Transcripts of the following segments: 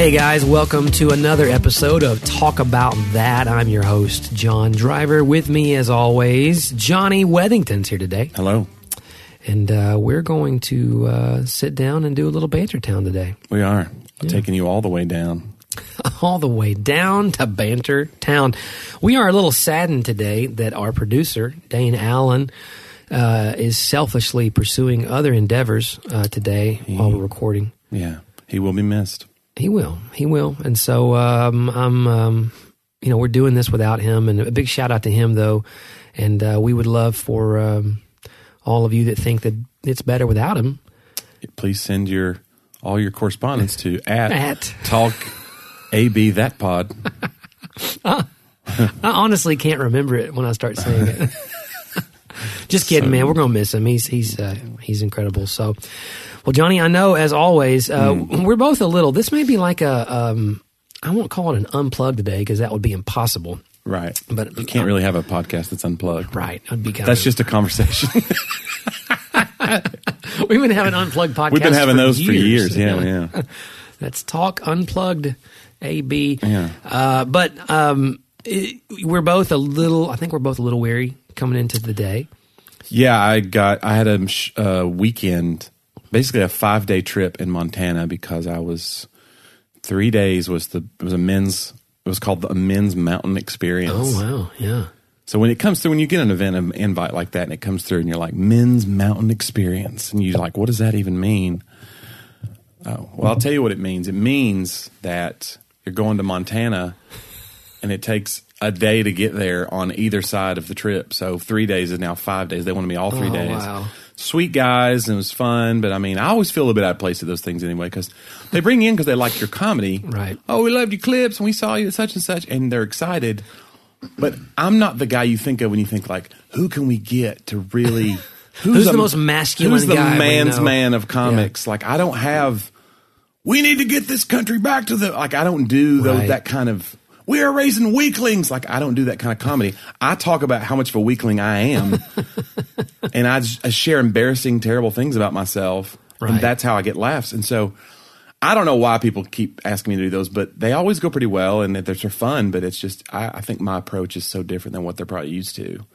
Hey guys, welcome to another episode of Talk About That. I'm your host, John Driver. With me, as always, Johnny Weddington's here today. Hello. And uh, we're going to uh, sit down and do a little Banter Town today. We are taking you all the way down. All the way down to Banter Town. We are a little saddened today that our producer, Dane Allen, uh, is selfishly pursuing other endeavors uh, today while we're recording. Yeah, he will be missed. He will. He will. And so um, I'm, um, you know, we're doing this without him. And a big shout out to him, though. And uh, we would love for um, all of you that think that it's better without him. Please send your all your correspondence to at, At. talk ab that pod. I honestly can't remember it when I start saying it. Just kidding, man. We're gonna miss him. He's he's uh, he's incredible. So, well, Johnny, I know as always, uh, we're both a little. This may be like a. Um, I won't call it an unplug today because that would be impossible. Right, But you can't really have a podcast that's unplugged. Right, I'd be kind That's of. just a conversation. We've been having unplugged podcasts. We've been having for those for years. Yeah, yeah. That's talk unplugged, AB. Yeah. Uh, but um, it, we're both a little. I think we're both a little weary coming into the day. Yeah, I got. I had a uh, weekend, basically a five day trip in Montana because I was three days was the it was a men's. It was called the men's mountain experience. Oh wow, yeah. So when it comes through, when you get an event an invite like that, and it comes through, and you're like men's mountain experience, and you're like, what does that even mean? Oh, well, I'll tell you what it means. It means that you're going to Montana, and it takes a day to get there on either side of the trip. So three days is now five days. They want me all three Oh, days. wow. Sweet guys, and it was fun. But I mean, I always feel a bit out of place at those things anyway because they bring you in because they like your comedy. Right. Oh, we loved your clips, and we saw you at such and such, and they're excited. But I'm not the guy you think of when you think like, who can we get to really? Who's a- the most masculine Who's the man's man of comics? Like, I don't have. We need to get this country back to the like. I don't do Right. that kind of. We are raising weaklings. Like I don't do that kind of comedy. I talk about how much of a weakling I am, and I, I share embarrassing, terrible things about myself, Right. and that's how I get laughs. And so, I don't know why people keep asking me to do those, but they always go pretty well, and they're they're fun. But it's just I, I think my approach is so different than what they're probably used to.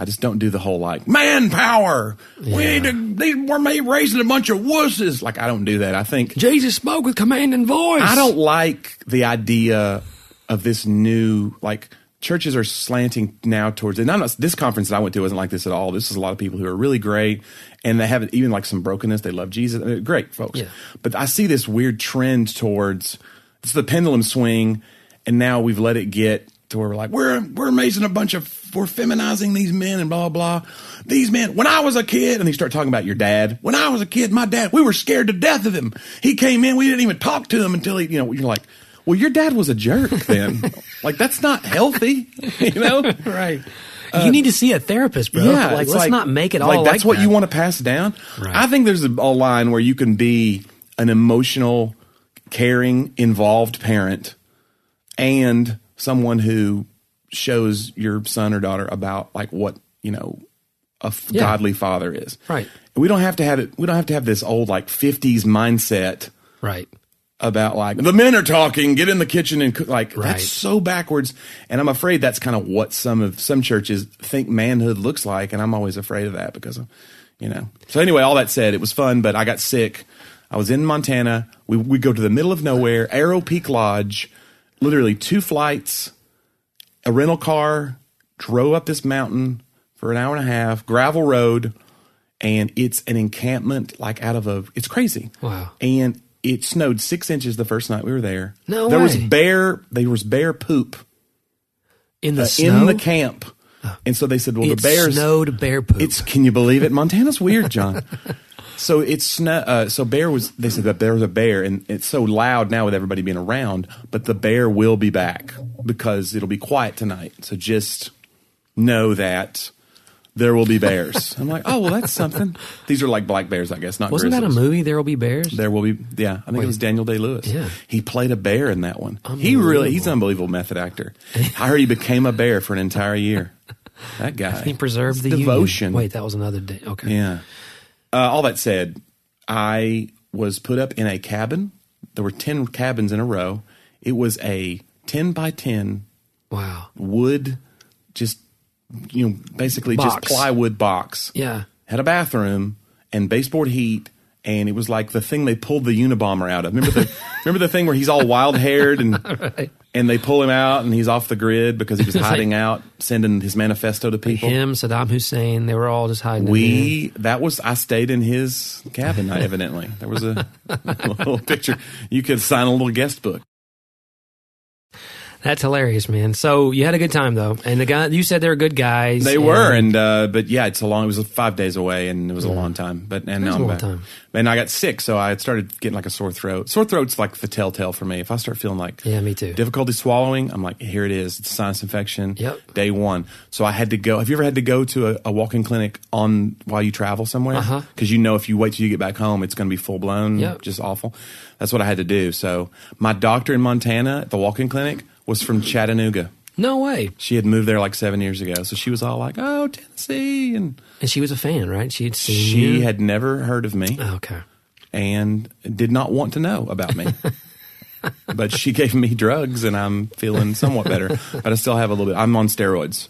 I just don't do the whole like manpower. We need to. We're made raising a bunch of wusses. Like I don't do that. I think Jesus spoke with commanding voice. I don't like the idea of this new like churches are slanting now towards and I'm not this conference that I went to wasn't like this at all. This is a lot of people who are really great and they have even like some brokenness. They love Jesus. They're great folks. Yeah. But I see this weird trend towards it's the pendulum swing and now we've let it get to where we're like we're we're amazing a bunch of we're feminizing these men and blah blah. These men when I was a kid and they start talking about your dad. When I was a kid, my dad we were scared to death of him. He came in, we didn't even talk to him until he you know you're like well, your dad was a jerk then. like that's not healthy, you know? Right. you need to see a therapist, bro. Yeah, like, Uh, let's not make it all like that's what that. you want to pass down. Right. I think there's a, a line where you can be an emotional, caring, involved parent and someone who shows your son or daughter about like what you know a f- Yeah. godly father is. Right. We don't have to have it. We don't have to have this old like '50s mindset Right. About like the men are talking. Get in the kitchen and cook. Like Right. that's so backwards. And i'm afraid that's kind of what some of some churches think manhood looks like. And i'm always afraid of that because of you know. So anyway all that said it was fun but i got sick. I was in montana. We, we go to the middle of nowhere arrow peak lodge literally two flights a rental car drove up this mountain for an hour and a half gravel road and it's an encampment like out of a it's crazy. Wow. and it snowed six inches the first night we were there. No there was bear there was bear poop In the uh, snow. in the camp. And so they said well it the bears snowed bear poop. it's can you believe it? Montana's weird john. So it's snow uh, so bear was they said that there was a bear and it's so loud now with everybody being around but the bear will be back because it'll be quiet tonight. So just know that there will be bears i'm like oh well that's something these are like black bears i guess not Wasn't that a movie? There will be bears. There will be, yeah. I think it was Daniel Day Lewis. Yeah. he played a bear in that one. He really, he's an unbelievable method actor. I heard he became a bear for an entire year. That guy, he preserved the It's Union. devotion. Wait, that was another day. Okay. yeah. Uh, all that said, I was put up in a cabin There were ten cabins in a row. It was a ten by ten Wow. wood, just you know, basically just plywood box. Yeah. Had a bathroom and baseboard heat, and it was like the thing they pulled the Unabomber out of. Remember the remember the thing where he's all wild haired and and they pull him out and he's off the grid because he was hiding out, sending his manifesto to people. Him, Saddam Hussein, they were all just hiding. in. We that was I stayed in his cabin. Evidently, there was a, little picture. You could sign a little guest book. That's hilarious, man. So you had a good time though, and the guy you said they're good guys. They were, and uh, but yeah, it's a long. It was five days away, and it was a long time. But and now a I'm long back. time. And I got sick, so I started getting like a sore throat. Sore throat's like the telltale for me. If I start feeling like Yeah, me too. difficulty swallowing, I'm like, here it is. It's a sinus infection. Yep. Day one. So I had to go. Have you ever had to go to a, a walk-in clinic on while you travel somewhere? Uh-huh. Because you know if you wait till you get back home, it's going to be full blown. Yep. Just awful. That's what I had to do. So my doctor in Montana at the walk-in clinic was from Chattanooga. No way. She had moved there like seven years ago, so she was all like, "Oh, Tennessee," and And she was a fan, right? She had seen she you. had never heard of me Oh, okay. and did not want to know about me. but she gave me drugs, and I'm feeling somewhat better. But I still have a little bit. I'm on steroids.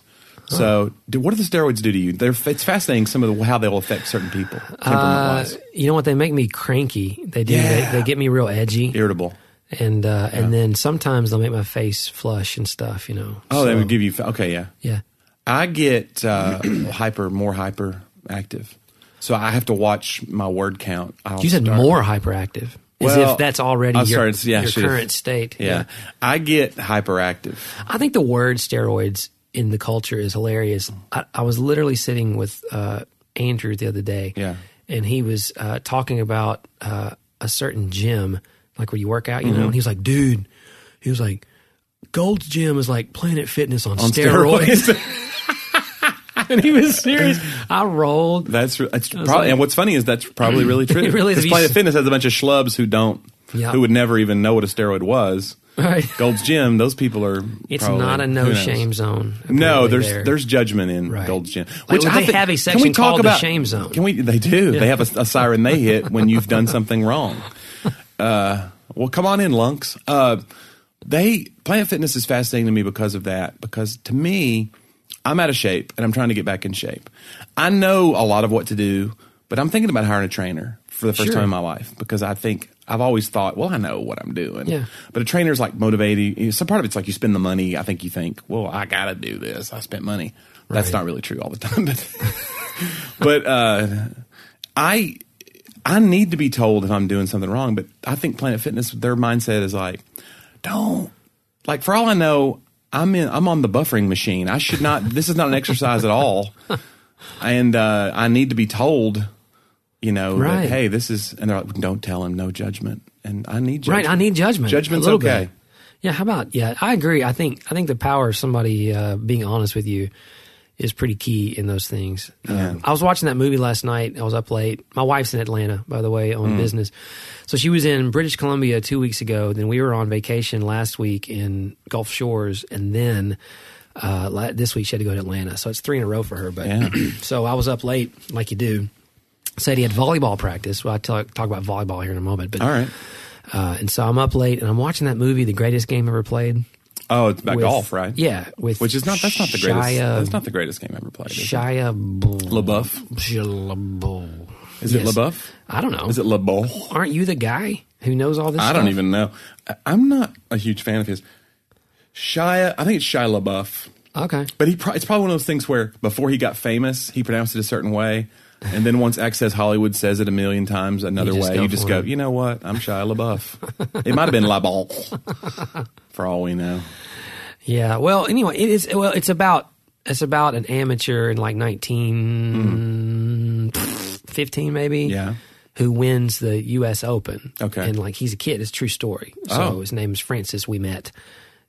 So, do, what do the steroids do to you? They're, it's fascinating some of the, how they'll affect certain people, Uh, you know what? They make me cranky. They do. Yeah. They, they get me real edgy, Irritable. And uh, and then sometimes they'll make my face flush and stuff. You know. Oh, they would give you. Okay, yeah. Yeah. I get uh, hyper, more hyper active. So I have to watch my word count. I'll You said start- more hyperactive, as Well, if that's already I'm your, sorry, yeah, your current state. Yeah. I get hyperactive. I think the word steroids in the culture is hilarious. I, I was literally sitting with uh, Andrew the other day, Yeah. and he was uh, talking about uh, a certain gym, like where you work out, you Mm-hmm. know. And he was like, "Dude," he was like, "Gold's Gym is like Planet Fitness on, On steroids." steroids. and he was serious. I rolled. That's that's probably, like- and what's funny is that's probably really true. Really is. Planet Fitness has a bunch of schlubs who don't, Yeah. who would never even know what a steroid was. Right. Gold's Gym, those people are. It's probably- not a no shame zone. No, there's there. there's judgment in Right. Gold's Gym. Like, I they think- have a can section we talk called the about- shame zone. Can we? They do. They have a, a siren they hit when you've done something wrong. Uh, well, come on in, lunks. Uh, they Planet Fitness is fascinating to me because of that. Because to me, I'm out of shape and I'm trying to get back in shape. I know a lot of what to do, but I'm thinking about hiring a trainer for the first Sure. time in my life because I think I've always thought, well, I know what I'm doing. Yeah. But a trainer is like motivating. Some part of it's like you spend the money. I think you think, well, I got to do this. I spent money. That's not really true all the time, but but uh, I I need to be told if I'm doing something wrong. But I think Planet Fitness, their mindset is like, don't like. For all I know, I'm in. I'm on the buffering machine. I should not. this is not an exercise at all. And uh, I need to be told, you know, Right. that, hey, this is. And they're like, don't tell him, no judgment. And I need judgment. Right, I need judgment. Judgment's okay. Bit. Yeah, how about yeah? I agree. I think I think the power of somebody uh, being honest with you is pretty key in those things. Yeah. Um, I was watching that movie last night. I was up late. My wife's in Atlanta, by the way, Mm. on business. So she was in British Columbia two weeks ago. Then we were on vacation last week in Gulf Shores, and then uh, this week she had to go to Atlanta. So it's three in a row for her. But Yeah. so I was up late, like you do. Said he had volleyball practice. Well, I talk, talk about volleyball here in a moment. But All right. uh, and so I'm up late and I'm watching that movie, The Greatest Game Ever Played. Oh, it's about with- golf, right? Yeah, with Which is not. That's not the greatest. Shia, that's not the greatest game ever played. It? Shia LaBeouf? Shia LaBeouf. Is it Yes. LaBeouf? I don't know. Is it LaBeouf? Aren't you the guy who knows all this? I don't even know. I'm not a huge fan of his. Shia, I think it's Shia LaBeouf, Okay. but he pro- it's probably one of those things where before he got famous, he pronounced it a certain way, and then once Access Hollywood says it a million times another You way, you just go, it. you know what? I'm Shia LaBeouf. it might have been LaBeouf, for all we know. Yeah. Well, anyway, it is. Well, it's about it's about an amateur in like 19, 15 maybe. Yeah. Who wins the U.S. Open? Okay. And like he's a kid. It's a true story. So Oh. his name is Francis. Ouimet.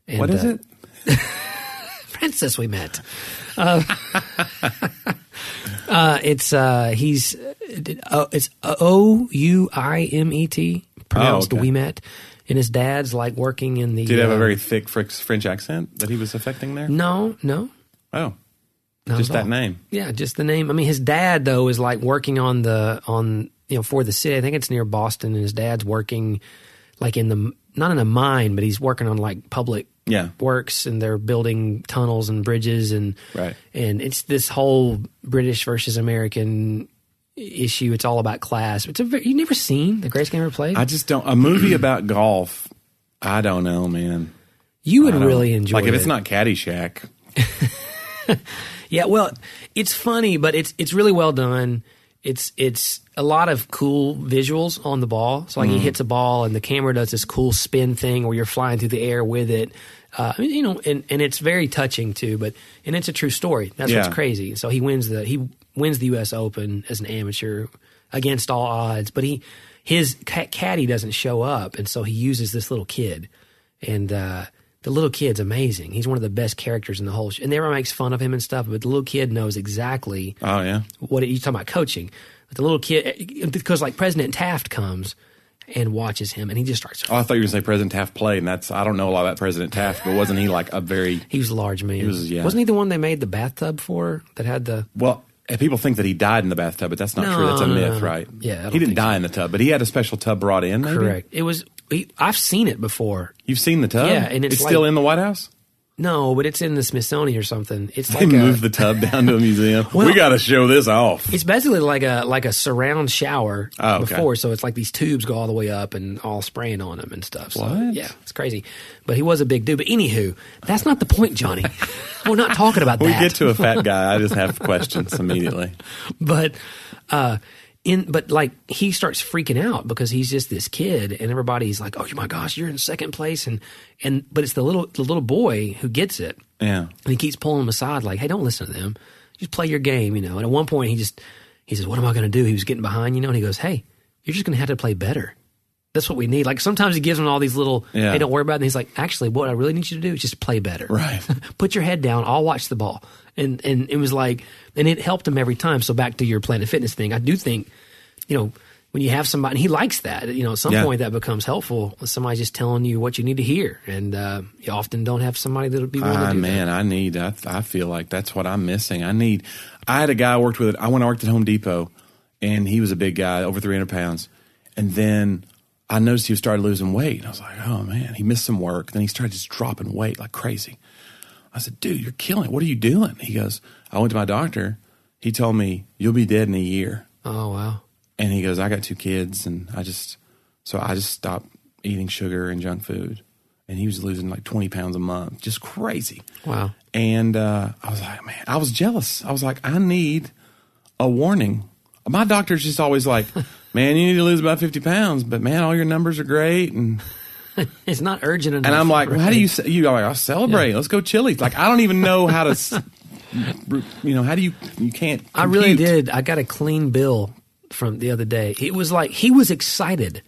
And, What is uh, it? Francis Ouimet. Uh, uh, it's uh, he's uh, it's O U I M E T pronounced Oh, okay. we met, and his dad's like working in the. Did he have uh, a very thick French accent that he was affecting there? no no Oh, not just that all. name. Yeah, just the name. I mean, his dad though is like working on the on you know for the city. I think it's near Boston, and his dad's working like in the not in a mine, but he's working on like public Yeah. works, and they're building tunnels and bridges, and Right. and it's this whole British versus American issue. It's all about class. It's a very, you never seen the greatest game ever played. I just don't. A movie about golf. I don't know, man. you would really enjoy. It. Like if it. it's not Caddyshack. Yeah, well, it's funny, but it's it's really well done. It's it's a lot of cool visuals on the ball. So like he mm-hmm. hits a ball and the camera does this cool spin thing where you're flying through the air with it. Uh, I mean, you know, and, and it's very touching too. But and it's a true story. That's Yeah. what's crazy. So he wins the he wins the U.S. Open as an amateur against all odds. But he his ca- caddy doesn't show up, and so he uses this little kid, and uh, the little kid's amazing. He's one of the best characters in the whole. Sh- and everyone makes fun of him and stuff, but the little kid knows exactly Oh yeah. what you talking about coaching. But the little kid, because like President Taft comes and watches him, and he just starts. Oh, I thought you were going to say President Taft played, and that's I don't know a lot about President Taft, but wasn't he like a very He was a large man. was, yeah. Wasn't he the one they made the bathtub for? That had the well? and People think that he died in the bathtub, but that's not No, true. That's a no, myth, no. right? Yeah, he didn't die so. in the tub, but he had a special tub brought in. Maybe? correct. It was. He, I've seen it before. You've seen the tub? Yeah, and it's still like- in the White House. No, but it's in the Smithsonian or something. It's They like a, moved the tub down to a museum. Well- we got to show this off. It's basically like a like a surround shower Oh, okay. before, so it's like these tubes go all the way up and all spraying on them and stuff. So, What? Yeah, it's crazy. But he was a big dude. But anywho, that's not the point, Johnny. We're not talking about that. we get to a fat guy, I just have questions immediately. but uh in but like he starts freaking out because he's just this kid and everybody's like oh my gosh you're in second place. And and but it's the little the little boy who gets it. Yeah. and he keeps pulling him aside like hey don't listen to them. Just play your game you know. And at one point he just he says what am i going to do? He was getting behind you know and he goes hey you're just going to have to play better that's what we need like sometimes he gives him all these little Yeah. hey don't worry about it and he's like actually what i really need you to do is just play better Right. put your head down i'll watch the ball and and it was like and it helped him every time so back to your planet fitness thing i do think you know when you have somebody and he likes that you know at some Yeah. point that becomes helpful when somebody's just telling you what you need to hear and uh, you often don't have somebody that'll be willing Ah, to do man, I need. I, I feel like that's what I'm missing. I need. I had a guy I worked with. I went. I worked at Home Depot, and he was a big guy, over 300 pounds. And then I noticed he started losing weight. And I was like, oh man, he missed some work. Then he started just dropping weight like crazy. I said, dude, you're killing it. What are you doing? He goes, I went to my doctor. He told me you'll be dead in a year. oh wow And he goes, I got two kids, and I just so I just stopped eating sugar and junk food. And he was losing like 20 pounds a month, just crazy. wow And uh, I was like, man, I was jealous. I was like, I need a warning. My doctor's just always like, man, you need to lose about 50 pounds, but man, all your numbers are great. And, it's not urgent enough and I'm like, well, how do you, ce- you like, I'll celebrate. Let's go Chili's. Like, I don't even know how to, s- you know, how do you, you can't. I really did. I got a clean bill from the other day. It was like he was excited.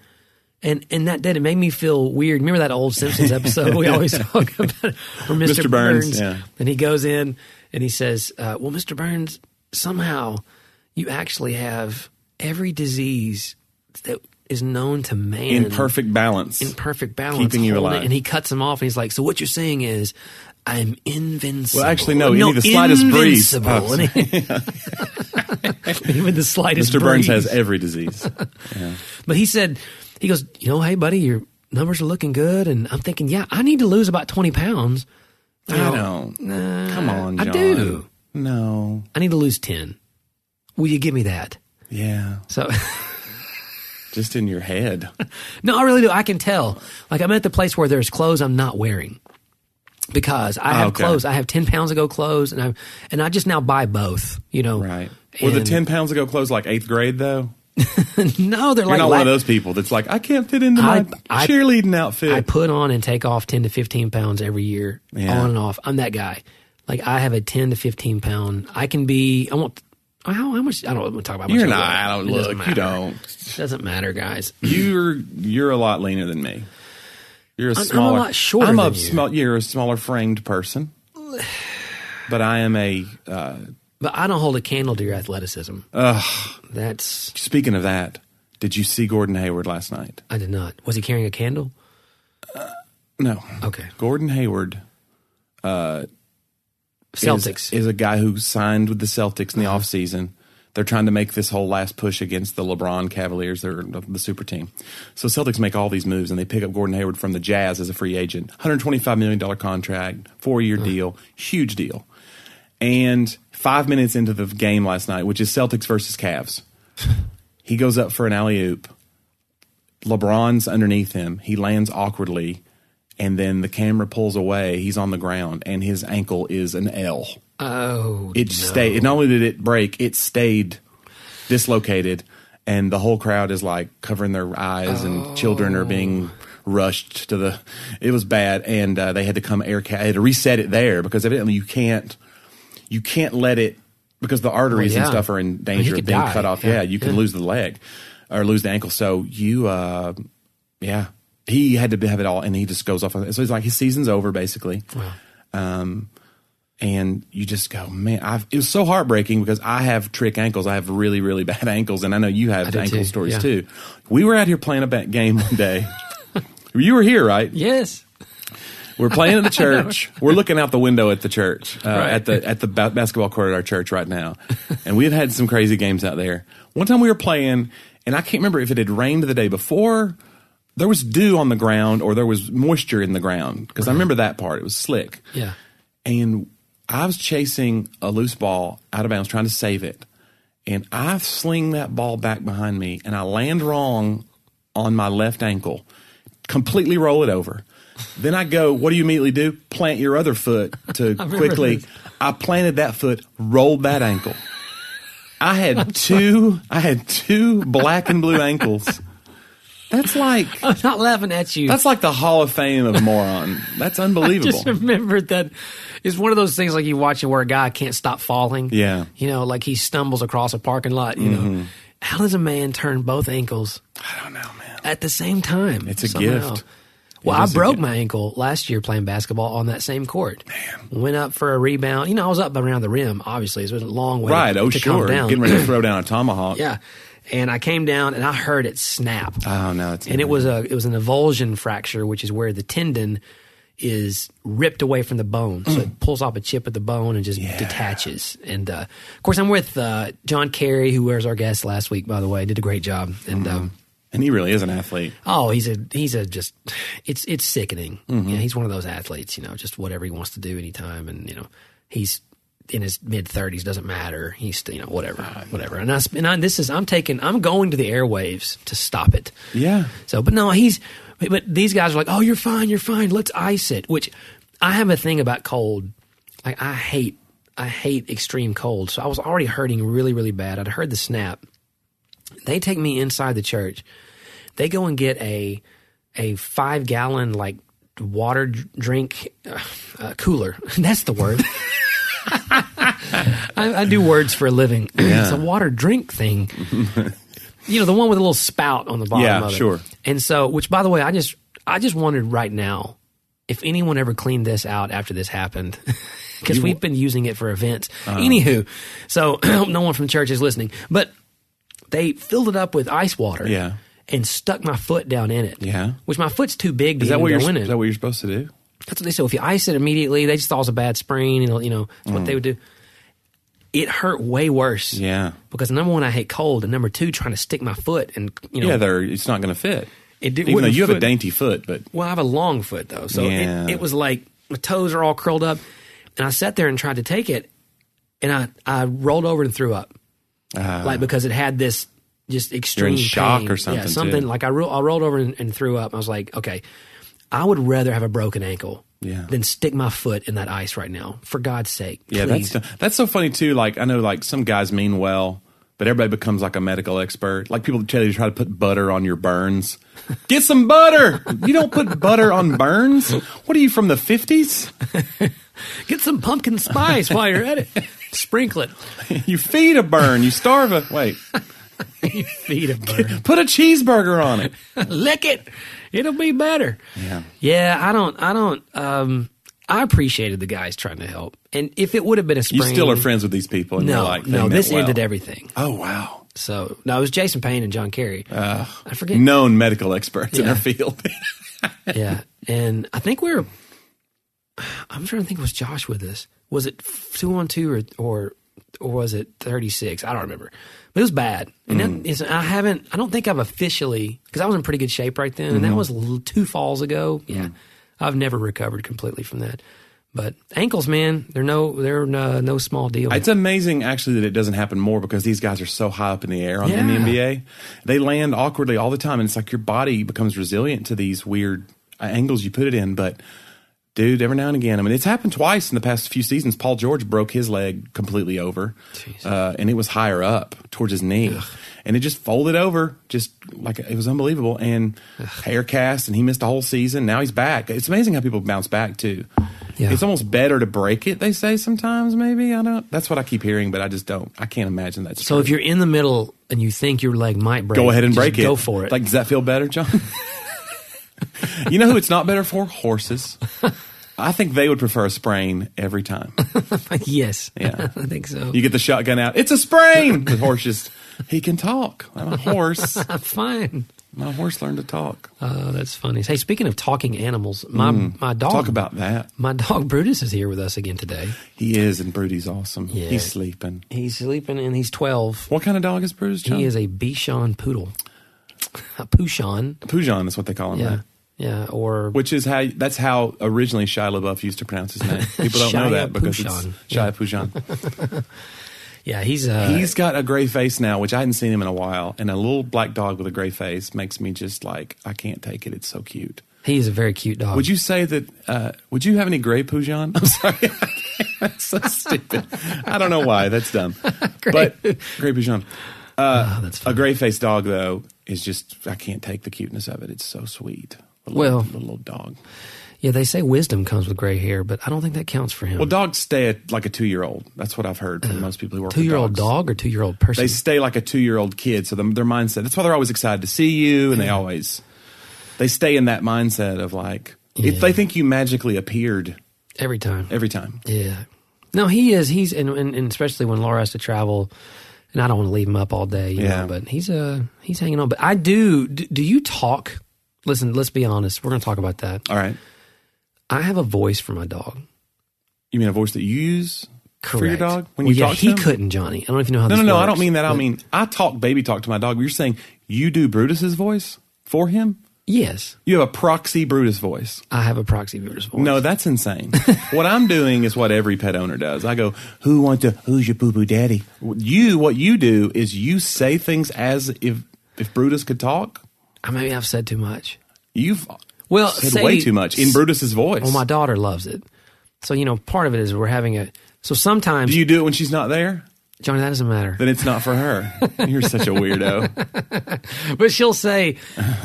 And and that did it made me feel weird. Remember that old Simpsons episode we always talk about where Mr. Mr. Burns, Burns, yeah. and he goes in and he says, uh, "Well, Mr. Burns, somehow you actually have every disease that is known to man In perfect balance. in perfect balance, Keeping you holding it." alive. And he cuts him off, and he's like, "So what you're saying is." I'm invincible. Well, actually, no, you need the slightest breeze. Oh, even the slightest breeze. Mr. Burns breeze. has every disease. Yeah. But he said, he goes, you know, hey, buddy, your numbers are looking good. And I'm thinking, yeah, I need to lose about 20 pounds. I know, don't. nah, Come on, I do. No. I need to lose 10. Will you give me that? Yeah. So, Just in your head. no, I really do. I can tell. Like, I'm at the place where there's clothes I'm not wearing because I have Okay. clothes. I have 10 pounds ago clothes and I and I just now buy both, you know. Right. Were the 10 pounds ago clothes like eighth grade, though? no, they're You're like not la- one of those people that's like, I can't fit into my I- I- cheerleading outfit. I put on and take off 10 to 15 pounds every year, Yeah. on and off. I'm that guy. Like, I have a 10 to 15 pound. I can be, I won't, how, how much, I don't want to talk about much You're not. I don't It doesn't look. You matter. don't. doesn't matter, guys. You're you're a lot leaner than me. You're a I'm a smaller. lot shorter I'm a than you. small. You're a smaller framed person. But I am a. Uh, But I don't hold a candle to your athleticism. ugh. That's, Speaking of that, did you see Gordon Hayward last night? I did not. Was he carrying a candle? No. Okay. Gordon Hayward is- Celtics. is, a guy who signed with the Celtics in the uh-huh. offseason. They're trying to make this whole last push against the LeBron Cavaliers. They're the super team. So Celtics make all these moves and they pick up Gordon Hayward from the Jazz as a free agent. $125 million contract, four year deal, huge deal. And five minutes into the game last night, which is Celtics versus Cavs, he goes up for an alley oop. LeBron's underneath him. He lands awkwardly. And then the camera pulls away. He's on the ground, and his ankle is an L. Oh, It no. stayed. Not only did it break, it stayed dislocated, and the whole crowd is like covering their eyes, and children are being rushed to the. It was bad, and uh, they had to come air. Ca- they had to reset it there because evidently you can't. You can't let it because the arteries Well, and stuff are in danger he of being die. cut off. Yeah. Yeah, you can Yeah. lose the leg or lose the ankle. So you, uh, yeah, he had to have it all, and he just goes off. So he's like his season's over basically. Wow. Um, and you just go, man, I've, it was so heartbreaking because I have trick ankles. I have really, really bad ankles, and I know you have ankle too, stories yeah. too. We were out here playing a game one day. you were here, right? Yes. We're playing at the church. We're looking out the window at the church, uh, Right. at the at the ba- basketball court at our church right now, and we've had some crazy games out there. One time we were playing, and I can't remember if it had rained the day before. There was dew on the ground, or there was moisture in the ground because I remember that part. It was slick Yeah. and I was chasing a loose ball out of bounds, trying to save it, and I sling that ball back behind me, and I land wrong on my left ankle, completely roll it over. Then I go, what do you immediately do? Plant your other foot to quickly. this. I planted that foot, rolled that ankle. I had two. I had two black and blue ankles. That's like I'm not laughing at you. that's like the Hall of Fame of moron. That's unbelievable. I just remembered that it's one of those things like you watch it where a guy can't stop falling. Yeah. You know, like he stumbles across a parking lot, you know. Mm-hmm. How does a man turn both ankles I don't know, man. at the same time? It's a somehow? gift. Well, I broke my ankle last year playing basketball on that same court. Man. Went up for a rebound. You know, I was up around the rim, obviously. It was a long way Right. to, Oh, to sure. come down. Getting ready to throw down a tomahawk. yeah. And I came down and I heard it snap. Oh no, it's and it was a it was an avulsion fracture, which is where the tendon is ripped away from the bone, so it pulls off a chip of the bone and just detaches. And uh, of course, I'm with uh, John Kerry, who was our guest last week. By the way, did a great job. And um, and he really is an athlete. oh, he's a he's a just it's it's sickening. Yeah, he's one of those athletes, you know, just whatever he wants to do anytime, and you know, he's in his mid thirties doesn't matter. He's you know whatever whatever. And I, and I this is I'm taking I'm going to the airwaves to stop it. Yeah. So, but no, he's. But these guys are like, "Oh, you're fine, you're fine. Let's ice it." Which I have a thing about cold. Like I hate, I hate extreme cold. So I was already hurting really, really bad. I'd heard the snap. They take me inside the church. They go and get a a five gallon like water drink uh, uh, cooler. That's the word. I, I do words for a living. it's a water drink thing. you know, the one with a little spout on the bottom Yeah, of it. sure. And so, which by the way, I just I just wondered right now if anyone ever cleaned this out after this happened. Because we've been using it for events. Uh-huh. Anywho, so no one from church is listening. But they filled it up with ice water. Yeah. And stuck my foot down in it. Yeah. Which my foot's too big to Is that what you're? in Is that what you're supposed to do? That's what they said. If you ice it immediately, they just thought it was a bad sprain. And, you know, that's what they would do. It hurt way worse. Mm. Yeah. Because number one, I hate cold, and number two, trying to stick my foot and you know, Yeah, they're. It's not going to fit. It did- Even though you have a dainty foot, but well, I have a long foot though, so Yeah. it, it was like my toes are all curled up, and I sat there and tried to take it, and I I rolled over and threw up, like because it had this just extreme shock pain. or something, Yeah, something too. like I, ro- I rolled over and, and threw up. I was like, okay, I would rather have a broken ankle Yeah. than stick my foot in that ice right now. For God's sake, yeah, please. that's that's so funny too. Like I know, like some guys mean well, but everybody becomes like a medical expert. Like people tell you to try to put butter on your burns. Get some butter. You don't put butter on burns. What are you from the fifties? Get some pumpkin spice while you're at it. Sprinkle it. You feed a burn. You starve a wait. You feed a bird. Put a cheeseburger on it. lick it. It'll be better. Yeah. Yeah, I don't I don't um I appreciated the guys trying to help. And if it would have been a spring, You still are friends with these people, and No, like, no, this well. ended everything. Oh wow. So no, it was Jason Payne and John Kerry. I forget. Known medical experts in Yeah. their field. Yeah. And I think we were I'm trying to think was Josh with us. Was it two on two or or or was it 36? I don't remember. But it was bad. And Mm. that is, I haven't, I don't think I've officially, because I was in pretty good shape right then. And Mm-hmm. that was two falls ago. Yeah. Mm. I've never recovered completely from that. But ankles, man, they're no, they're no, no small deal. It's amazing actually that it doesn't happen more because these guys are so high up in the air on in the NBA. They land awkwardly all the time, and it's like your body becomes resilient to these weird uh, angles you put it in. But dude, every now and again, I mean, it's happened twice in the past few seasons. Paul George broke his leg completely over, uh, and it was higher up towards his knee. And it just folded over, just like it was unbelievable. And hair cast, and he missed a whole season. Now he's back. It's amazing how people bounce back too. Yeah. It's almost better to break it. They say sometimes. Maybe I don't. That's what I keep hearing, but I just don't. I can't imagine that. so true. if you're in the middle and you think your leg might break, go ahead and break it, Go for it. Like, does that feel better, John? you know who it's not better for? Horses. I think they would prefer a sprain every time. yes. Yeah. I think so. You get the shotgun out. It's a sprain. The horse just he can talk. I'm a horse. Fine. My horse learned to talk. Oh, that's funny. Hey, speaking of talking animals, my my dog. Mm. Talk about that. my dog Brutus is here with us again today. He is, and Brody's awesome. Yeah. He's sleeping. He's sleeping and he's twelve. What kind of dog is Brutus? John? He is a Bichon poodle, a Pouchon. Pujan is what they call him. Yeah, right? Yeah. Or Which is how that's how originally Shia LaBeouf used to pronounce his name. People don't know that because it's Shia Pujan. yeah, he's uh, He's got a gray face now, which I hadn't seen him in a while, and a little black dog with a gray face makes me just like I can't take it. It's so cute. he is a very cute dog. Would you say that? Uh, would you have any gray Pujan? I'm sorry, that's so stupid. I don't know why. That's dumb. But gray Pujan. Uh, Oh, a gray faced dog though is just I can't take the cuteness of it. It's so sweet. Well- little, little dog. Yeah, they say wisdom comes with gray hair, but I don't think that counts for him. Well, dogs stay at like a two year old. That's what I've heard from most people who work. two year old dog or two year old person? They stay like a two year old kid. So the, their mindset. That's why they're always excited to see you, and they always they stay in that mindset of like Yeah. if they think you magically appeared every time. every time. Yeah. No, he is. He's and, and, and especially when Laura has to travel, and I don't want to leave him up all day. You Yeah. know, but he's uh he's hanging on. But I do. Do, do you talk? Listen, let's be honest. We're going to talk about that. All right. I have a voice for my dog. You mean a voice that you use Correct. for your dog when Well, you yeah, talk to he him? couldn't, Johnny. I don't know if you know how. No, no, no. I don't mean that. I mean I talk baby talk to my dog. You're saying you do Brutus's voice for him. yes. You have a proxy Brutus voice. I have a proxy Brutus voice. No, that's insane. what I'm doing is what every pet owner does. I go, "Who wants to? Who's your boo boo daddy?" You, what you do is you say things as if if Brutus could talk. Uh, maybe I've said too much. You've Well, said say- way too much in Brutus's voice. Well, my daughter loves it. So you know, part of it is we're having a. So sometimes, do you do it when she's not there? Johnny, that doesn't matter. Then it's not for her. You're such a weirdo. But she'll say,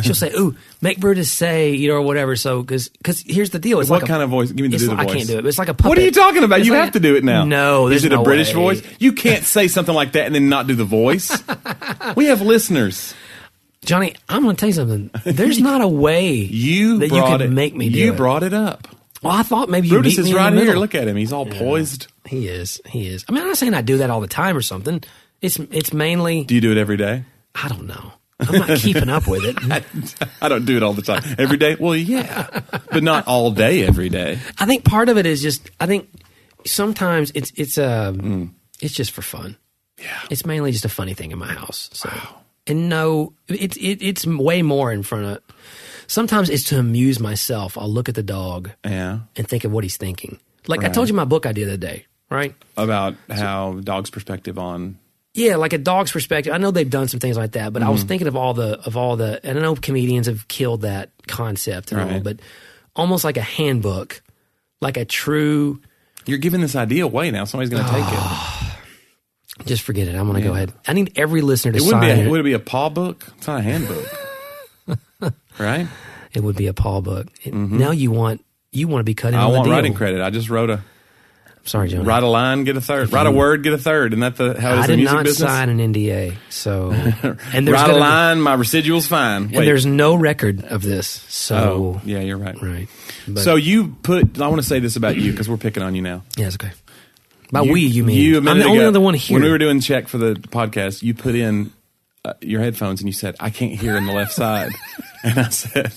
she'll say, "Ooh, make Brutus say," you know, or whatever. So, because because here's the deal. It's What like kind of voice? Give me the, do the like- voice. I can't do it. But it's like a puppet. What are you talking about? It's you like- have to do it now. No, is it a no British way. voice? You can't say something like that and then not do the voice. we have listeners. Johnny, I'm going to tell you something. There's not a way You that you can it. make me do you it. brought it up. Well, I thought maybe you Brutus is right here. Look at him. He's all poised. He is. He is. I mean, I'm not saying I do that all the time or something. It's it's mainly Do you do it every day? I don't know. I'm not keeping up with it. I don't do it all the time. Every day? Well, yeah, but not all day every day. I think part of it is just I think sometimes it's it's uh Mm. it's just for fun. Yeah. It's mainly just a funny thing in my house. So and no, it's it, it's way more in front of. Sometimes it's to amuse myself. I'll look at the dog Yeah. and think of what he's thinking. Like I told you my book idea the other day, right? About how dog's perspective on. Yeah, like a dog's perspective. I know they've done some things like that, but I Mm-hmm. was thinking of all the of all the and I know comedians have killed that concept and all, Right. but almost like a handbook, like a true You're giving this idea away now. Somebody's going to take it. just forget it. I'm gonna go ahead. I need every listener to It wouldn't be. sign A, it. would it be a paw book? It's not a handbook, right? It would be a Paul book. It- Now you want you want to be cutting. in Mm-hmm. I the want writing credit. I just wrote a Sorry, Johnny. write a line, get a third. Write a word, get a third. Isn't that the how it is I in did music not business? sign an NDA, so and Write a line, my residual's fine. and there's no record of this. So oh, yeah, you're right. right, but, So you put. I want to say this about you because we're picking on you now. yeah, it's okay. By we, you mean you a I'm the only other one here. When we were doing check for the podcast, you put in uh, your headphones and you said, "I can't hear in the left side," and I said,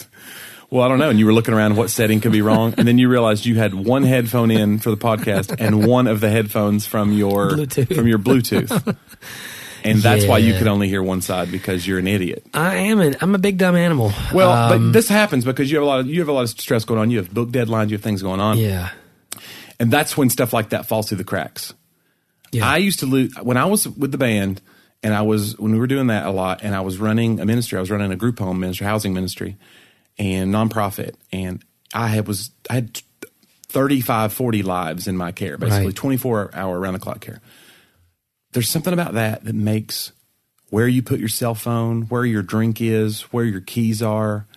Well, I don't know. And you were looking around what setting could be wrong, and then you realized you had one headphone in for the podcast and one of the headphones from your Bluetooth. from your Bluetooth. And that's why you could only hear one side because you're an idiot. I am an I'm a big dumb animal. Well, Um, but this happens because you have a lot of you have a lot of stress going on. You have book deadlines, you have things going on, yeah, and that's when stuff like that falls through the cracks. yeah. I used to lose when I was with the band, and I was when we were doing that a lot, and I was running a ministry. I was running a group home ministry, housing ministry, and nonprofit, and I had was I had 35, 40 lives in my care, basically Right. twenty four hour around the clock care. There's something about that that makes where you put your cell phone, where your drink is, where your keys are.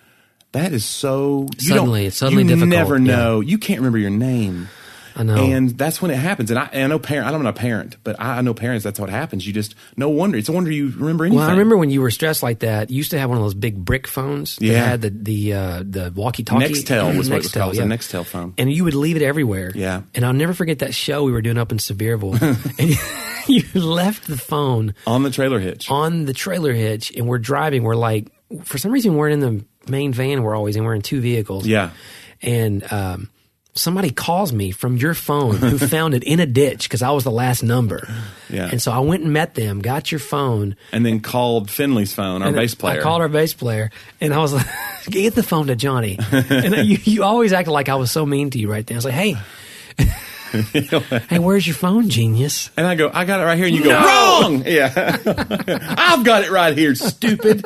That is so you Suddenly- it's suddenly you difficult, never yeah. know. You can't remember your name. I know. And that's when it happens. And I, and I know parent. I don't know a parent, but I, I know parents. That's what happens. You just no wonder. It's a wonder you remember anything. Well, I remember when you were stressed like that. You used to have one of those big brick phones. that Yeah. had the the uh, the walkie talkie. Nextel was what it was called. It was a. Nextel phone. and you would leave it everywhere. Yeah. And I'll never forget that show we were doing up in Sevierville, and you, you left the phone on the trailer hitch. on the trailer hitch, and we're driving. We're like, for some reason, we're in the main van. We're always in. We're in two vehicles. Yeah. and um, somebody calls me from your phone who found it in a ditch because I was the last number. Yeah. And so I went and met them, got your phone. and then called Finley's phone, our bass player. I called our bass player, and I was like, "Get the phone to Johnny." and you, you always acted like I was so mean to you right there. I was like, "Hey, hey, where's your phone, genius?" and I go, I got it right here. And you go, wrong. Yeah. I've got it right here, stupid.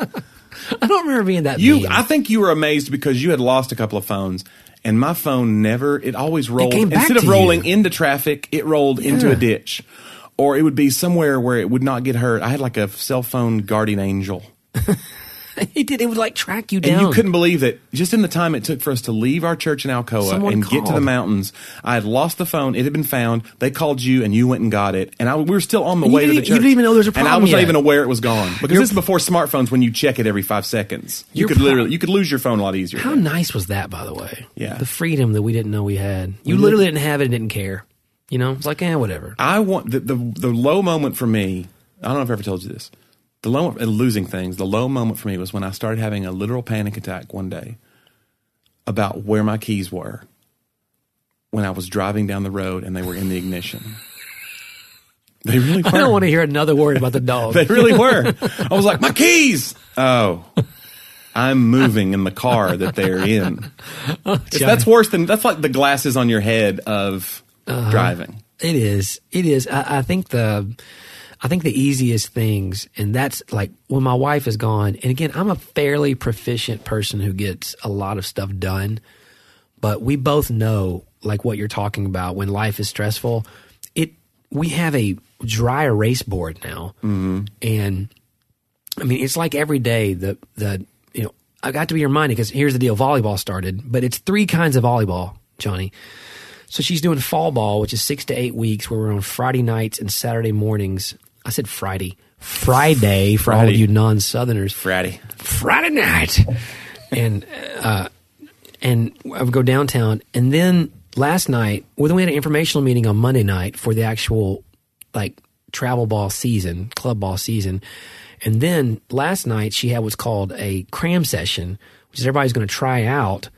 I don't remember being that You, mean. I think you were amazed because you had lost a couple of phones. And my phone never, it always rolled. back Instead of rolling you. into traffic, it rolled into a ditch. Or it would be somewhere where it would not get hurt. I had like a cell phone guardian angel. it did. It would like track you down. And you couldn't believe that just in the time it took for us to leave our church in Alcoa Someone and get to the mountains, I had lost the phone. It had been found. They called you and you went and got it. And I, we were still on the And way to the church. you didn't even know there was a problem. And I was not yet. even aware it was gone. Because Your this is before smartphones when you check it every five seconds. You could pro- literally, you could lose your phone a lot easier. How then. nice was that, by the way? Yeah. the freedom that we didn't know we had. You did. literally didn't have it and didn't care. You know, it's like, eh, whatever. I want the, the, the low moment for me. I don't know if I ever told you this. The low losing things. The low moment for me was when I started having a literal panic attack one day about where my keys were when I was driving down the road and they were in the ignition. They really were. I don't want to hear another word about the dog. They really were. I was like, my keys. Oh, I'm moving in the car that they're in. If that's worse than that's like the glasses on your head of Uh-huh. driving. It is. It is. I, I think the, I think the easiest things, and that's like when my wife is gone. And again, I'm a fairly proficient person who gets a lot of stuff done, but we both know like what you're talking about when life is stressful. It we have a dry erase board now, mm-hmm. and I mean it's like every day the the you know I got to be reminded because here's the deal: volleyball started, but it's three kinds of volleyball, Johnny. So she's doing fall ball, which is six to eight weeks, where we're on Friday nights and Saturday mornings. I said Friday. Friday for all of you non Southerners. Friday. Friday night. and uh, and I would go downtown. And then last night, well, then we had an informational meeting on Monday night for the actual like travel ball season, club ball season. And then last night she had what's called a cram session, which is everybody's going to try out.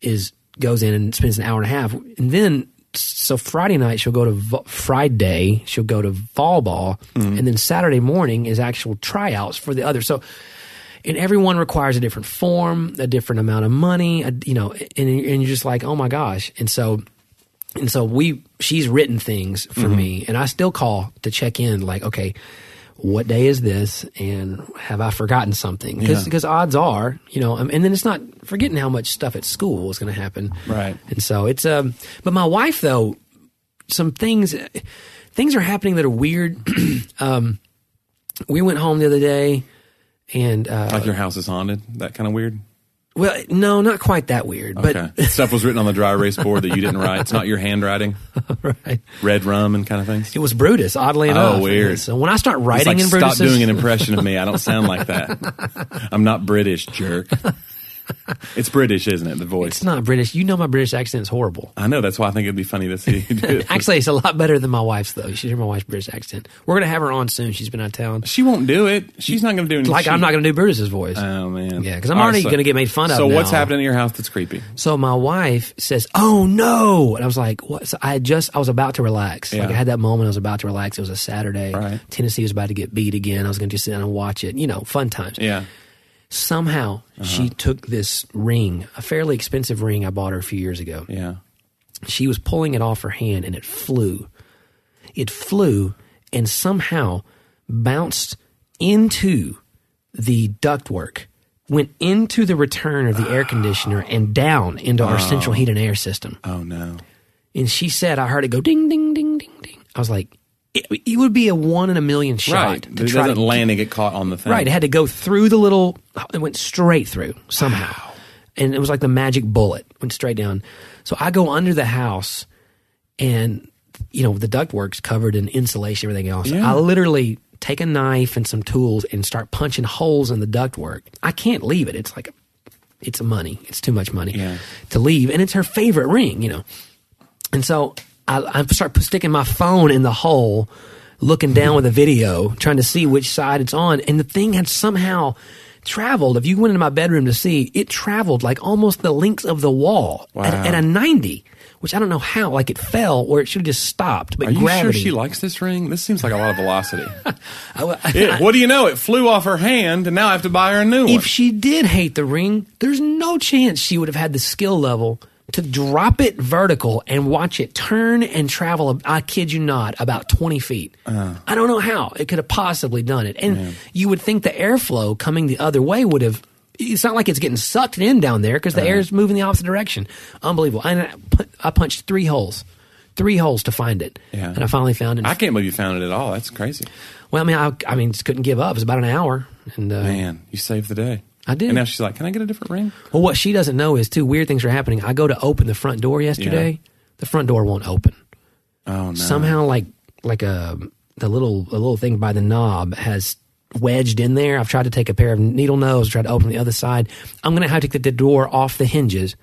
Is goes in and spends an hour and a half, and then so Friday night she'll go to vo- Friday she'll go to volleyball, mm-hmm. and then Saturday morning is actual tryouts for the other. So and everyone requires a different form, a different amount of money, a, you know, and, and you're just like, oh my gosh. And so, and so we, she's written things for mm-hmm. me and I still call to check in like, okay, what day is this? And have I forgotten something? Cause, Yeah. odds are, you know, um, and then it's not forgetting how much stuff at school is going to happen. Right. And so it's, um, but my wife though, some things, things are happening that are weird. um, we went home the other day and, uh, Like your house is haunted. That kind of weird. Well, no, not quite that weird, but Okay. Stuff was written on the dry erase board that you didn't write. It's not your handwriting. right. Red rum and kind of things. It was Brutus, oddly oh, enough. Oh, weird. So when I start writing It's like, in stop doing an impression of me. I don't sound like that. I'm not British, jerk. it's British, isn't it? The voice. It's not British. You know my British accent is horrible. I know. That's why I think it'd be funny to see you do it. Actually, it's a lot better than my wife's though. You should hear my wife's British accent. We're gonna have her on soon. She's been out of town. she won't do it. She's not going to do anything. Like I'm not gonna do Brutus's voice. Oh man. Yeah, because I'm All already gonna get made fun of So what's now. happening in your house that's creepy? So my wife says, "Oh no!" And I was like, "What?" So I just I was about to relax. Like I had that moment. I was about to relax. It was a Saturday. Right. Tennessee was about to get beat again. I was going to just sit down and watch it. You know, fun times. Yeah. Somehow Uh-huh. she took this ring, a fairly expensive ring I bought her a few years ago. Yeah. She was pulling it off her hand, and it flew. It flew and somehow bounced into the ductwork. Went into the return of the air conditioner and down into our central heat and air system. Oh no. And she said, I heard it go ding, ding, ding, ding, ding. I was like, it, it would be a one in a million shot Right. to It try doesn't to land and get caught on the thing. Right, it had to go through the little. It went straight through somehow, and it was like the magic bullet went straight down. So I go under the house, and you know the ductwork's covered in insulation, everything else. Yeah. I literally take a knife and some tools and start punching holes in the ductwork. I can't leave it. It's like it's money. It's too much money Yeah. to leave, and it's her favorite ring, you know. And so I, I start sticking my phone in the hole, looking down with a video, trying to see which side it's on. And the thing had somehow traveled. If you went into my bedroom to see, it traveled like almost the length of the wall at, Wow. at a 90, which I don't know how. Like it fell where it should have just stopped. But Are you gravity. sure she likes this ring? This seems like a lot of velocity. I- I- It- what do you know? It flew off her hand, and now I have to buy her a new one. if she did hate the ring, there's no chance she would have had the skill level to drop it vertical and watch it turn and travel. I kid you not, about 20 feet. Uh. I don't know how it could have possibly done it. And you would think the airflow coming the other way would have. It's not like it's getting sucked in down there because the Uh. air is moving the opposite direction. Unbelievable. And I, I punched three holes, three holes to find it. Yeah. And I finally found it. I can't believe you found it at all. That's crazy. well, I mean, I, I mean, just couldn't give up. It was about an hour, and uh, Man, you saved the day. I did. And now she's like, "Can I get a different ring?" Well, what she doesn't know is two weird things are happening. I go to open the front door yesterday. Yeah. The front door won't open. Oh no! Somehow, like like a the little the little thing by the knob has wedged in there. I've tried to take a pair of needle nose, tried to open the other side. I'm going to have to get the door off the hinges,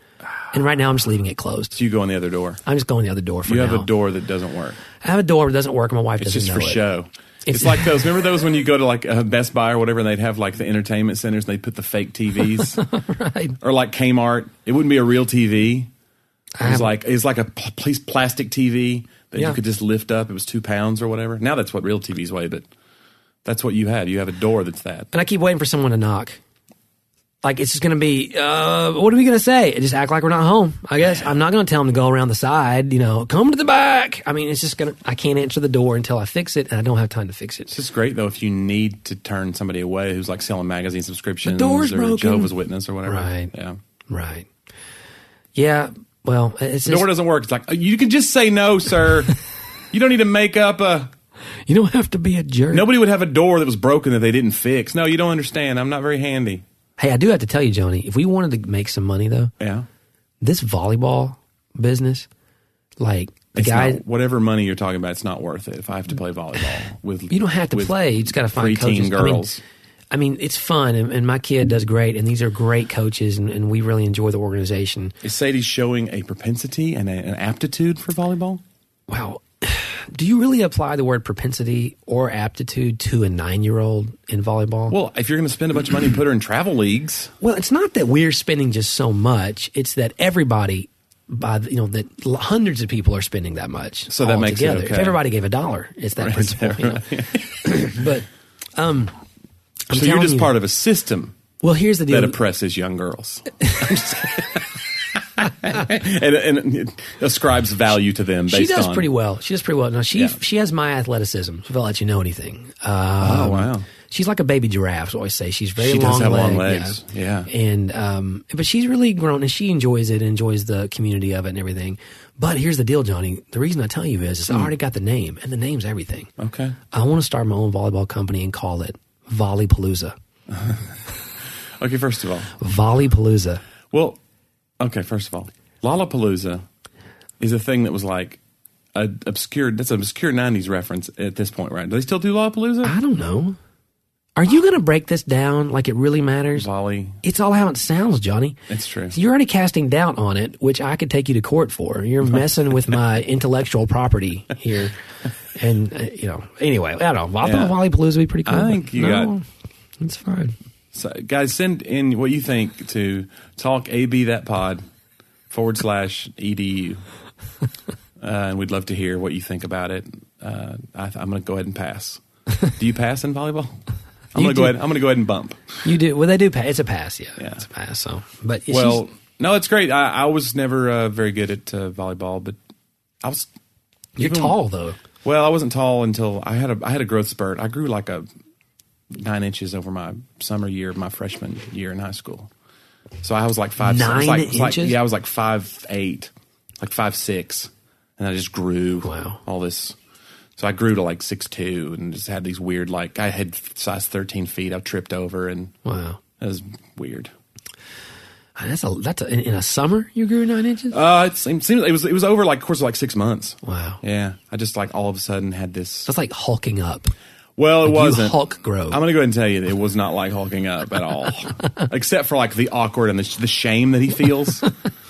and right now I'm just leaving it closed. So you go on the other door. I'm just going the other door for You now. have a door that doesn't work. I have a door that doesn't work. and My wife It's doesn't just know for it. show. It's, It's- like those. Remember those when you go to like a Best Buy or whatever, and they'd have like the entertainment centers, and they'd put the fake TVs, Right. or like Kmart. It wouldn't be a real TV. It was like it was like a pl- plastic TV that Yeah. you could just lift up. It was two pounds or whatever. Now that's what real TVs weigh, but that's what you have. You have a door that's that. And I keep waiting for someone to knock. Like it's just going to be, uh, what are we going to say? Just act like we're not home. I guess I'm not going to tell them to go around the side. You know, come to the back. I mean, it's just going to. I can't answer the door until I fix it, and I don't have time to fix it. It's just great though if you need to turn somebody away who's like selling magazine subscriptions The door's or broken. Jehovah's Witness or whatever. Right. Yeah. Right. Yeah. Well, it's The just, door doesn't work. It's like you can just say no, sir. you don't need to make up a. you don't have to be a jerk. Nobody would have a door that was broken that they didn't fix. No, you don't understand. I'm not very handy. Hey, I do have to tell you, Johnny. If we wanted to make some money, though, Yeah. this volleyball business, like the It's guy, not- whatever money you're talking about, it's not worth it. If I have to play volleyball with you don't have to play. You just got to find coaches. I mean, girls. I mean, it's fun, and, and my kid does great, and these are great coaches, and, and we really enjoy the organization. Is Sadie showing a propensity and a, an aptitude for volleyball? Wow. Do you really apply the word propensity or aptitude to a nine year old in volleyball? Well, if you're going to spend a bunch of money, and put her in travel leagues. Well, it's not that we're spending just so much, it's that everybody. By the, you know that hundreds of people are spending that much, So that makes it altogether. If everybody gave a dollar, it's that principle. you know. but um, I'm so you're just you- part of a system Well, here's the deal. that oppresses young girls. and, and ascribes value to them based she does on pretty well. She does pretty well. Now she Yeah. she has my athleticism. If I'll let you know anything. Um, Oh, wow. She's like a baby giraffe. I always say she's very She long. have long legs. Yeah. and um, but she's really grown and she enjoys it. Enjoys the community of it and everything. But here's the deal, Johnny. The reason I tell you is, is Hmm. I already got the name, and the name's everything. Okay. I want to start my own volleyball company and call it Volleypalooza. Okay, first of all. Volleypalooza. Well, okay, first of all, Lollapalooza is a thing that was like a obscure that's an obscure 90s reference at this point, right? Do they still do Lollapalooza? I don't know. Are you going to break this down like it really matters? Volley. It's all how it sounds, Johnny. It's true. You're already casting doubt on it, which I could take you to court for. You're messing with my intellectual property here. And, uh, you know, anyway, I don't know. I Yeah. thought Volley would be pretty cool. I think you no, It's fine. So, guys, send in what you think to talk AB that pod forward slash edu, uh, and we'd love to hear what you think about it. Uh, I, I'm going to go ahead and pass. Do you pass in volleyball? I'm going to go ahead. I'm going to go ahead and bump. You do. Well, they do pass. It's a pass, yeah. Yeah. It's a pass. So, but Well, no, it's great. I, I was never uh, very good at uh, volleyball, but I was. you're even- tall, though. Well, I wasn't tall until I had a I had a growth spurt. I grew like a nine inches over my summer year, my freshman year in high school. So I was like five. Was Nine like, was like- inches? yeah, I was like five eight, like five six, and I just grew. Wow. All this. So I grew to like six two, and just had these weird like I had size thirteen feet. I tripped over, and Wow. that was weird. That's a that's a, in, in a summer you grew nine inches. Uh, it seemed, seemed it was it was over like course of like six months. wow. Yeah, I just like all of a sudden had this. That's like hulking up. Well, it Like wasn't. Hulk grow. I'm gonna go ahead and tell you it was not like hulking up at all, except for like the awkward and the, the shame that he feels.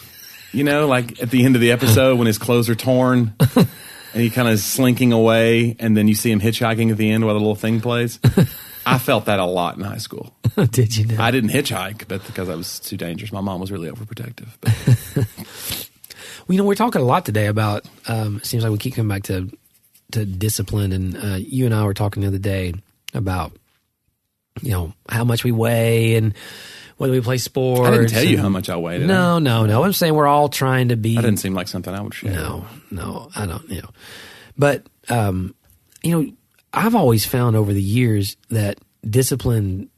you know, like at the end of the episode when his clothes are torn and he kind of is slinking away, and then you see him hitchhiking at the end while the little thing plays. I felt that a lot in high school. Did you know? I didn't hitchhike, but because I was too dangerous. My mom was really overprotective. Well, you know, we're talking a lot today about. Um, it seems like we keep coming back to to discipline, and uh, you and I were talking the other day about you know how much we weigh and whether we play sports. I didn't tell you how much I weighed. No, no, no. I'm saying we're all trying to be. I? That didn't seem like something I would share. No, no, I don't. You know, but um, you know, I've always found over the years that discipline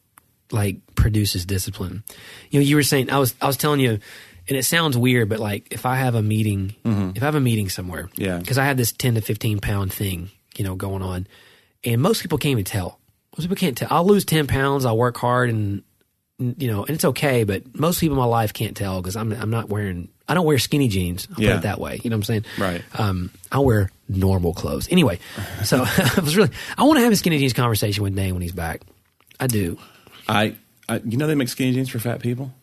like produces discipline. You know, you were saying I was I was telling you, and it sounds weird, but like if I have a meeting, if I have a meeting somewhere, Yeah. because I have this ten to fifteen pound thing, you know, going on, and most people can't even tell. Most people can't tell. I'll lose ten pounds. I'll work hard and you know, and it's okay, but most people in my life can't tell because I'm I'm not wearing I don't wear skinny jeans. I'll put Yeah. it that way. You know what I'm saying? Right. Um, I wear normal clothes. Anyway, so I was really I want to have a skinny jeans conversation with Dane when he's back. I do. I, I, you know, they make skinny jeans for fat people.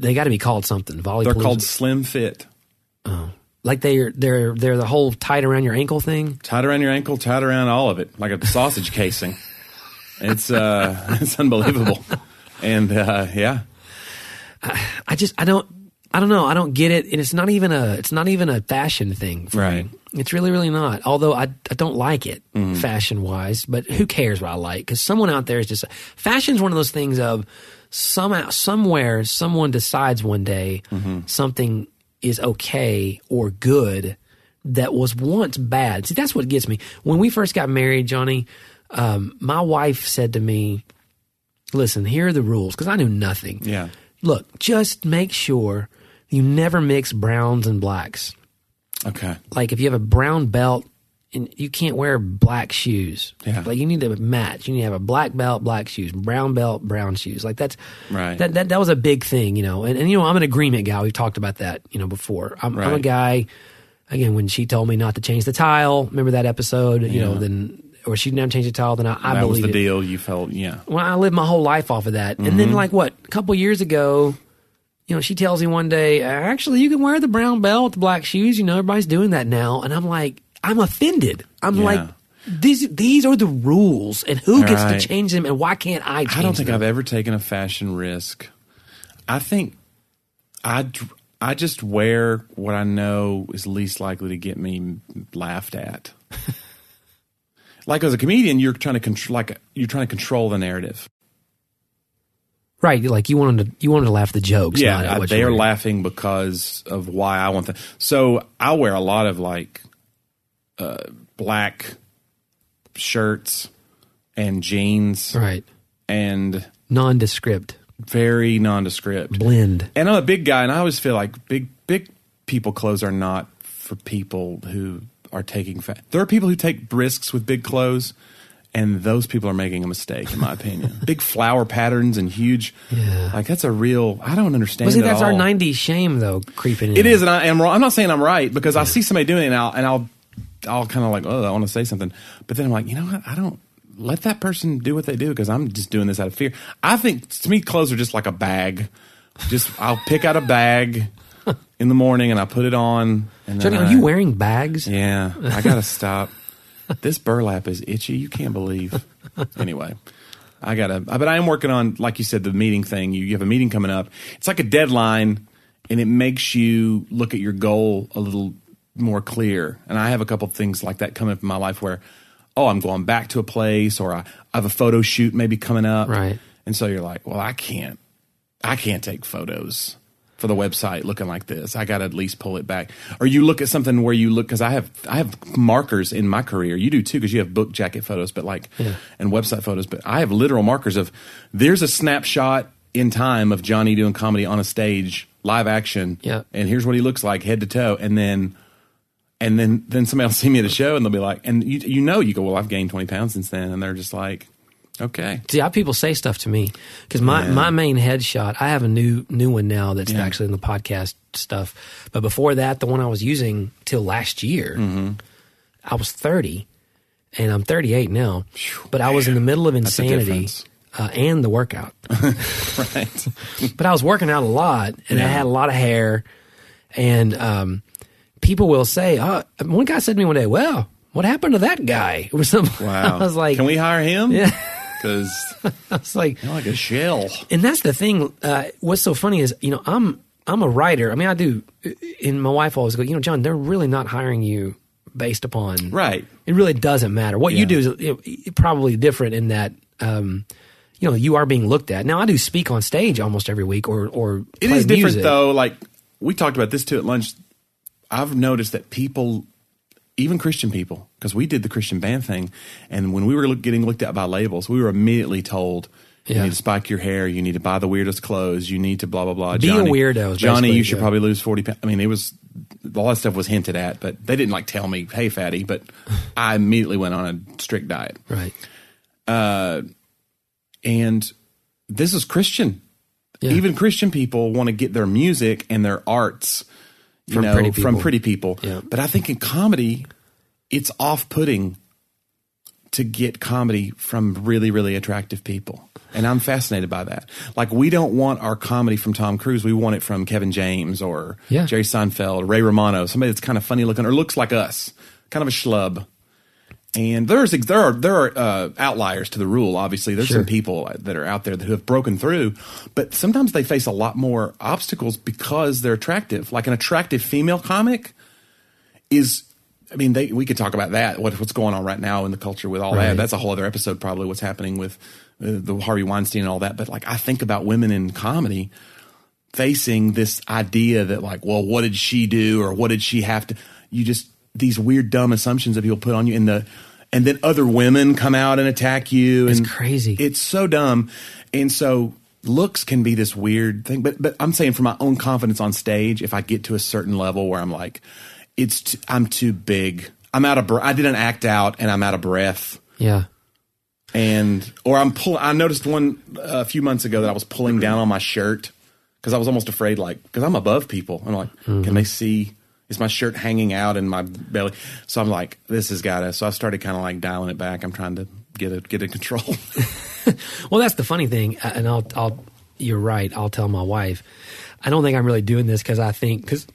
They got to be called something. Volley. They're called Slim Fit. Oh, like they're they're they're the whole tight around your ankle thing. tied around your ankle, tied around all of it, like a sausage casing. It's uh, it's unbelievable, and uh, yeah, I just I don't I don't know I don't get it, and it's not even a it's not even a fashion thing. For Right. Me. It's really really not. Although I I don't like it Mm-hmm. fashion wise, but who cares what I like? Because someone out there is just fashion's one of those things of somehow somewhere someone decides one day Mm-hmm. something is okay or good that was once bad. See, that's what gets me. When we first got married, Johnny, um, my wife said to me, "Listen, here are the rules," because I knew nothing. yeah, Look, just make sure you never mix browns and blacks. okay, Like if you have a brown belt, you can't wear black shoes. Yeah. Like you need to match. You need to have a black belt, black shoes, brown belt, brown shoes. Like that's Right. That that, that was a big thing, you know. And, and you know, I'm an agreement guy. We've talked about that, you know, before. I'm, I'm a guy. Again, when she told me not to change the tile, remember that episode? You know, then or she never changed the tile, then I, I that was the it deal. You felt, yeah, well, I lived my whole life off of that. And Mm-hmm. then, like, what, a couple years ago, you know, she tells me one day, actually, you can wear the brown belt, the black shoes. You know, everybody's doing that now. And I'm like, I'm offended. I'm Yeah. like, these these are the rules, and who gets Right. to change them, and why can't I change I don't think them? I've ever taken a fashion risk. I think I I just wear what I know is least likely to get me laughed at. like as a comedian, you're trying to control, like you're trying to control the narrative. right? Like you wanted to you wanted to laugh at the jokes. not at Yeah, what they you're are wearing. laughing because of why I want them. So I wear a lot of like uh, black shirts and jeans right? and Nondescript, very nondescript. blend. And I'm a big guy, and I always feel like big big people clothes are not for people who are taking. fat. there are people who take risks with big clothes, and those people are making a mistake, in my opinion. big flower patterns and huge, Yeah. like that's a real. I don't understand. But see, that's our '90s shame, though, creeping in. It is, and I am wrong. I'm not saying I'm right because I see somebody doing it, and I'll, and I'll, I'll kind of like, oh, I want to say something, but then I'm like, you know what? I don't. let that person do what they do because I'm just doing this out of fear. I think to me, clothes are just like a bag. Just I'll pick out a bag in the morning and I put it on. And Johnny, are I- you wearing bags? Yeah, I gotta stop. This burlap is itchy. You can't believe. Anyway, I gotta. But I am working on, like you said, the meeting thing. You, you have a meeting coming up. It's like a deadline, and it makes you look at your goal a little more clear. And I have a couple things like that coming up in my life where, oh, I'm going back to a place, or I, I have a photo shoot maybe coming up. Right. And so you're like, well, I can't. I can't take photos for the website looking like this. I got to at least pull it back. Or you look at something where you look because I have I have markers in my career. You do too because you have book jacket photos, but like and website photos. But I have literal markers of there's a snapshot in time of Johnny doing comedy on a stage, live action. Yeah. and here's what he looks like head to toe, and then. And then, then somebody will see me at a show and they'll be like, and you, you know, you go, well, I've gained 20 pounds since then. And they're just like, okay. See, how people say stuff to me because my, Yeah. my main headshot, I have a new new one now that's Yeah. actually in the podcast stuff. But before that, the one I was using till last year, Mm-hmm. I was 30 and I'm 38 now. But I was in the middle of insanity uh, and the workout. Right. but I was working out a lot and I had a lot of hair. And um, people will say, oh, one guy said to me one day, well, what happened to that guy? Or something. Wow. I was like, can we hire him? Yeah. Because I was like, you're like a shell. and that's the thing. Uh, what's so funny is, you know, I'm I'm a writer. I mean, I do. And my wife always goes, you know, John, they're really not hiring you based upon Right. It really doesn't matter what you do is probably different in that. Um, you know, you are being looked at. Now, I do speak on stage almost every week, or or It is different music. though. Like we talked about this too at lunch. I've noticed that people, even Christian people, because we did the Christian band thing, and when we were look, getting looked at by labels, we were immediately told. You need to spike your hair. You need to buy the weirdest clothes. You need to blah blah blah. Be a weirdo, Johnny. You should yeah. probably lose forty pounds. I mean, it was all that stuff was hinted at, but they didn't like tell me, "Hey, fatty." But I immediately went on a strict diet. right? Uh, and this is Christian. Yeah. Even Christian people want to get their music and their arts From know, pretty from people. pretty people. Yeah. But I think in comedy, it's off-putting to get comedy from really, really attractive people. And I'm fascinated by that. Like we don't want our comedy from Tom Cruise. We want it from Kevin James or Yeah. Jerry Seinfeld, Ray Romano, somebody that's kind of funny looking or looks like us, kind of a schlub. And there's there are there are uh, outliers to the rule. Obviously, there's Sure. some people that are out there that have broken through, but sometimes they face a lot more obstacles because they're attractive. Like an attractive female comic is. I mean, they, we could talk about that. What, what's going on right now in the culture with all Right. that? That's a whole other episode, probably. What's happening with uh, the Harvey Weinstein and all that. But like, I think about women in comedy facing this idea that like, well, what did she do or what did she have to? You just these weird dumb assumptions that people put on you, and the and then other women come out and attack you. It's crazy. It's so dumb, and so looks can be this weird thing. But but I'm saying for my own confidence on stage, if I get to a certain level where I'm like, it's t- I'm too big. I'm out of. Br- I did an act out, and I'm out of breath Yeah. and or I'm pull. I noticed one a few months ago that I was pulling down on my shirt because I was almost afraid, like because I'm above people. I'm like, mm-hmm. can they see? Is my shirt hanging out in my belly? So I'm like, this has got to. So I started kind of like dialing it back. I'm trying to get it get it control. Well, that's the funny thing, and I'll, I'll, you're right. I'll tell my wife. I don't think I'm really doing this because I think because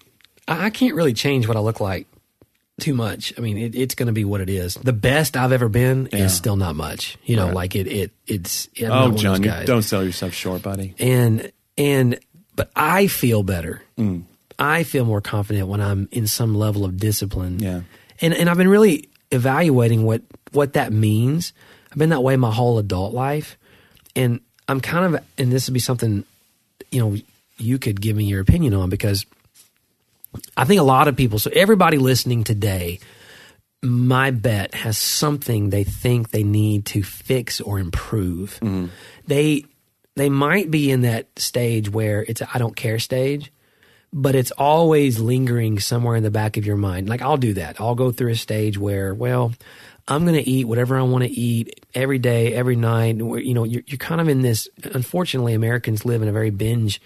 I, I can't really change what I look like too much. I mean, it, it's going to be what it is. The best I've ever been Yeah. is still not much. You know, Right. like it, it, it's. I'm oh, John, those you guys. don't sell yourself short, buddy. and and but I feel better. Mm. I feel more confident when I'm in some level of discipline. Yeah. and and I've been really evaluating what what that means. I've been that way my whole adult life, and I'm kind of and this would be something you know you could give me your opinion on because I think a lot of people. So everybody listening today. My bet has something they think they need to fix or improve. Mm-hmm. They they might be in that stage where it's a I don't care stage, but it's always lingering somewhere in the back of your mind. Like I'll do that. I'll go through a stage where, well, I'm going to eat whatever I want to eat every day, every night. You know, you're, you're kind of in this. Unfortunately, Americans live in a very binge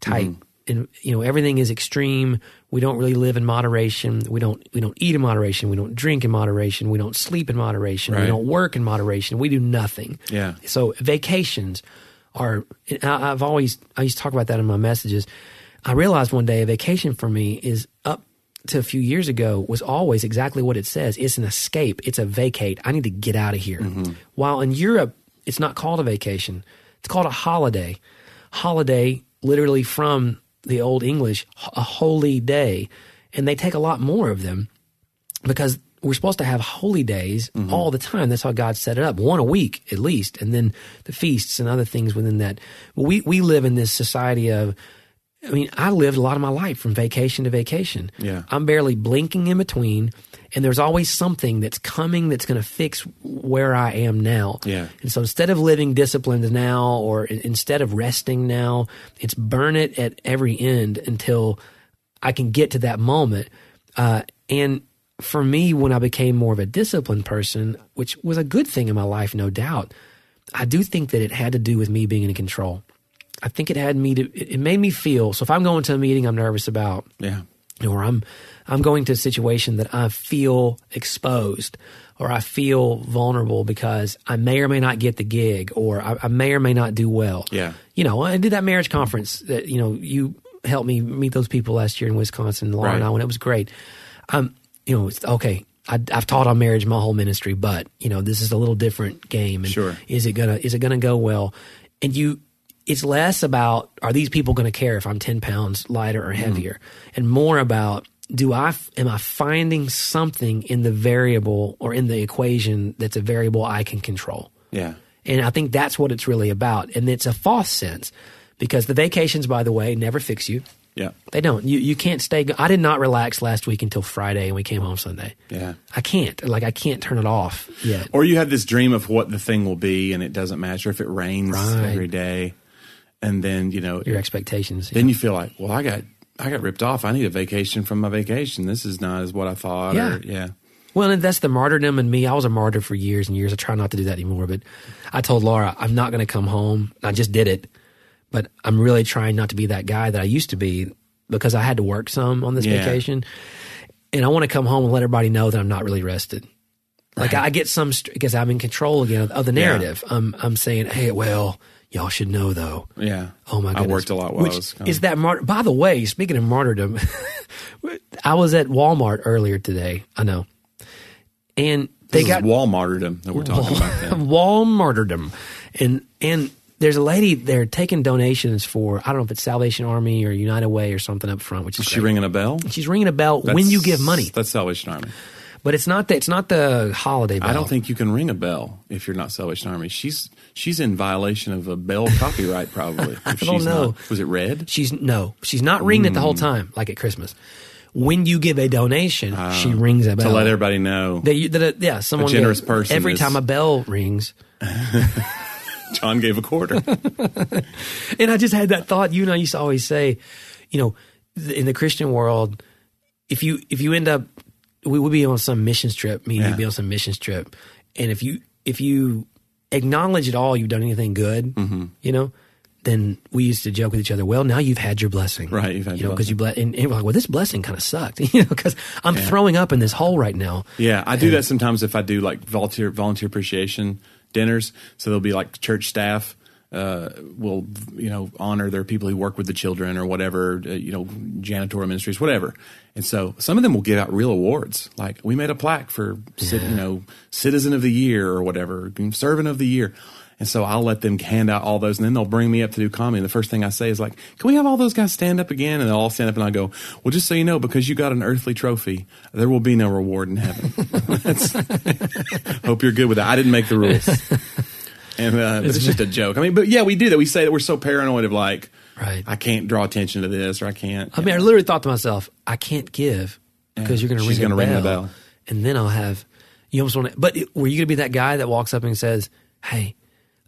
type mm-hmm. and you know everything is extreme. We don't really live in moderation. We don't we don't eat in moderation. We don't drink in moderation. We don't sleep in moderation. We don't work in moderation. We do nothing. Yeah. So vacations are. I've always I used to talk about that in my messages. I realized one day a vacation for me is up to a few years ago was always exactly what it says. It's an escape. It's a vacate. I need to get out of here. Mm-hmm. While in Europe, it's not called a vacation. It's called a holiday. Holiday, literally from the Old English, a holy day, and they take a lot more of them because we're supposed to have holy days mm-hmm. all the time. That's how God set it up, one a week at least, and then the feasts and other things within that. We we live in this society of. I mean, I lived a lot of my life from vacation to vacation. Yeah. I'm barely blinking in between, and there's always something that's coming that's going to fix where I am now. Yeah. And so instead of living disciplined now, or instead of resting now, it's burn it at every end until I can get to that moment. Uh, and for me, when I became more of a disciplined person, which was a good thing in my life, no doubt, I do think that it had to do with me being in control. I think it had me to, it it made me feel, so if I'm going to a meeting I'm nervous about, Yeah. or I'm I'm going to a situation that I feel exposed or I feel vulnerable because I may or may not get the gig or I, I may or may not do well. Yeah. You know, I did that marriage conference that, you know, you helped me meet those people last year in Wisconsin, Laura and I, when it was great. Um, you know, it's okay. I, I've taught on marriage my whole ministry, but you know, this is a little different game. And Sure. is it gonna is it gonna go well? And you, it's less about are these people going to care if I'm ten pounds lighter or heavier, and more about do I am I finding something in the variable or in the equation that's a variable I can control. Yeah. And I think that's what it's really about. And it's a false sense because the vacations, by the way, never fix you. Yeah. They don't. You you can't stay. I did not relax last week until Friday, and we came home Sunday. Yeah. I can't. Like I can't turn it off yet. Or you have this dream of what the thing will be, and it doesn't matter if it rains Right. every day, and then you know, Your expectations. then you feel like, well, I got I got ripped off. I need a vacation from my vacation. This is not as what I thought. Yeah. Or, yeah. Well, and that's the martyrdom in me. I was a martyr for years and years. I try not to do that anymore. But I told Laura, I'm not going to come home. I just did it. But I'm really trying not to be that guy that I used to be because I had to work some on this Yeah. vacation. And I want to come home and let everybody know that I'm not really rested. Like I get some because I'm in control again of, of the narrative. I'm I'm saying, hey, well, y'all should know though. Yeah. Oh my I worked a lot while Which I was gone. is that? By the way, speaking of martyrdom, I was at Walmart earlier today. I know, and they This got martyrdom that we're talking about. Then. wall martyrdom, and and there's a lady there taking donations for I don't know if it's Salvation Army or United Way or something up front, which is Is she ringing a bell? She's ringing a bell when you give money, That's Salvation Army. But it's not the it's not the holiday. Bell. I don't think you can ring a bell if you're not Salvation Army. She's she's in violation of a bell copyright, probably. If don't she's know. Not, was it red? She's no, she's not ringing it the Mm. whole time like at Christmas. When you give a donation, she rings a bell. To let everybody know, That you, that uh, yeah, someone generous gave- person Every is- time a bell rings, John gave a quarter. and I just had that thought. You and I used to always say, you know, in the Christian world, if you if you end up, we would be on some mission trip. Me and Yeah. you'd be on some mission trip, and if you if you acknowledge at all you've done anything good, Mm-hmm. you know. Then we used to joke with each other. Well, now you've had your blessing, Right, you've had you your know, because you ble- and, and we're like, well, this blessing kind of sucked, you know, because I'm throwing up in this hole right now. Yeah, I do that sometimes if I do like volunteer volunteer appreciation dinners. So there'll be like church staff uh, will you know honor their people who work with the children or whatever uh, you know janitorial ministries whatever. And so some of them will give out real awards like we made a plaque for cit- you know citizen of the year or whatever servant of the year. And so I'll let them hand out all those, and then they'll bring me up to do comedy. And the first thing I say is like, "Can we have all those guys stand up again?" And they'll all stand up, and I go, "Well, just so you know, because you got an earthly trophy, there will be no reward in heaven." Hope you're good with that. I didn't make the rules, and uh, it's just a joke. I mean, but yeah, we do that. We say that we're so paranoid of like, Right. I can't draw attention to this, or I can't. I mean, I literally thought to myself, I can't give because you're going to ring, gonna a ring the bell, and then I'll have. You almost want to, but were you going to be that guy that walks up and says, "Hey,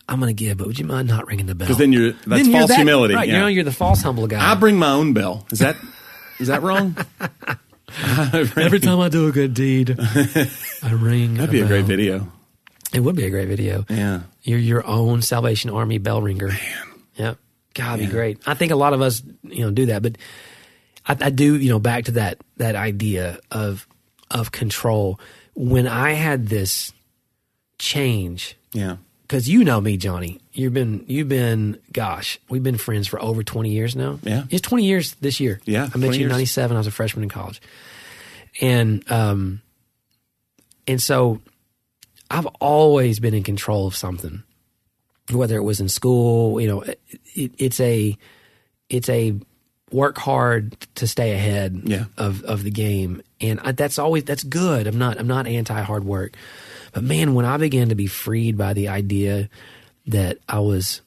I'm going to give, but would you mind not ringing the bell?" Because then you're- that's Then you're false that- humility, right? You know, you're the false humble guy. I bring my own bell. Is that is that wrong? Every time I do a good deed, I ring. That'd be a great video. It would be a great video. Yeah. You're your own Salvation Army bell ringer. Man. Yep. God, it'd be great. I think a lot of us, you know, do that, but I, I do, you know, back to that that idea of of control. When I had this change, Yeah. because you know me, Johnny. You've been you've been gosh, we've been friends for over twenty years now. Yeah. it's twenty years this year. Yeah, I met you in ninety seven. I was a freshman in college, and um, and so I've always been in control of something, whether it was in school. You know, it, it's a it's a work hard to stay ahead Yeah. of of the game, and I, that's always that's good. I'm not I'm not anti hard work, but man, when I began to be freed by the idea that I was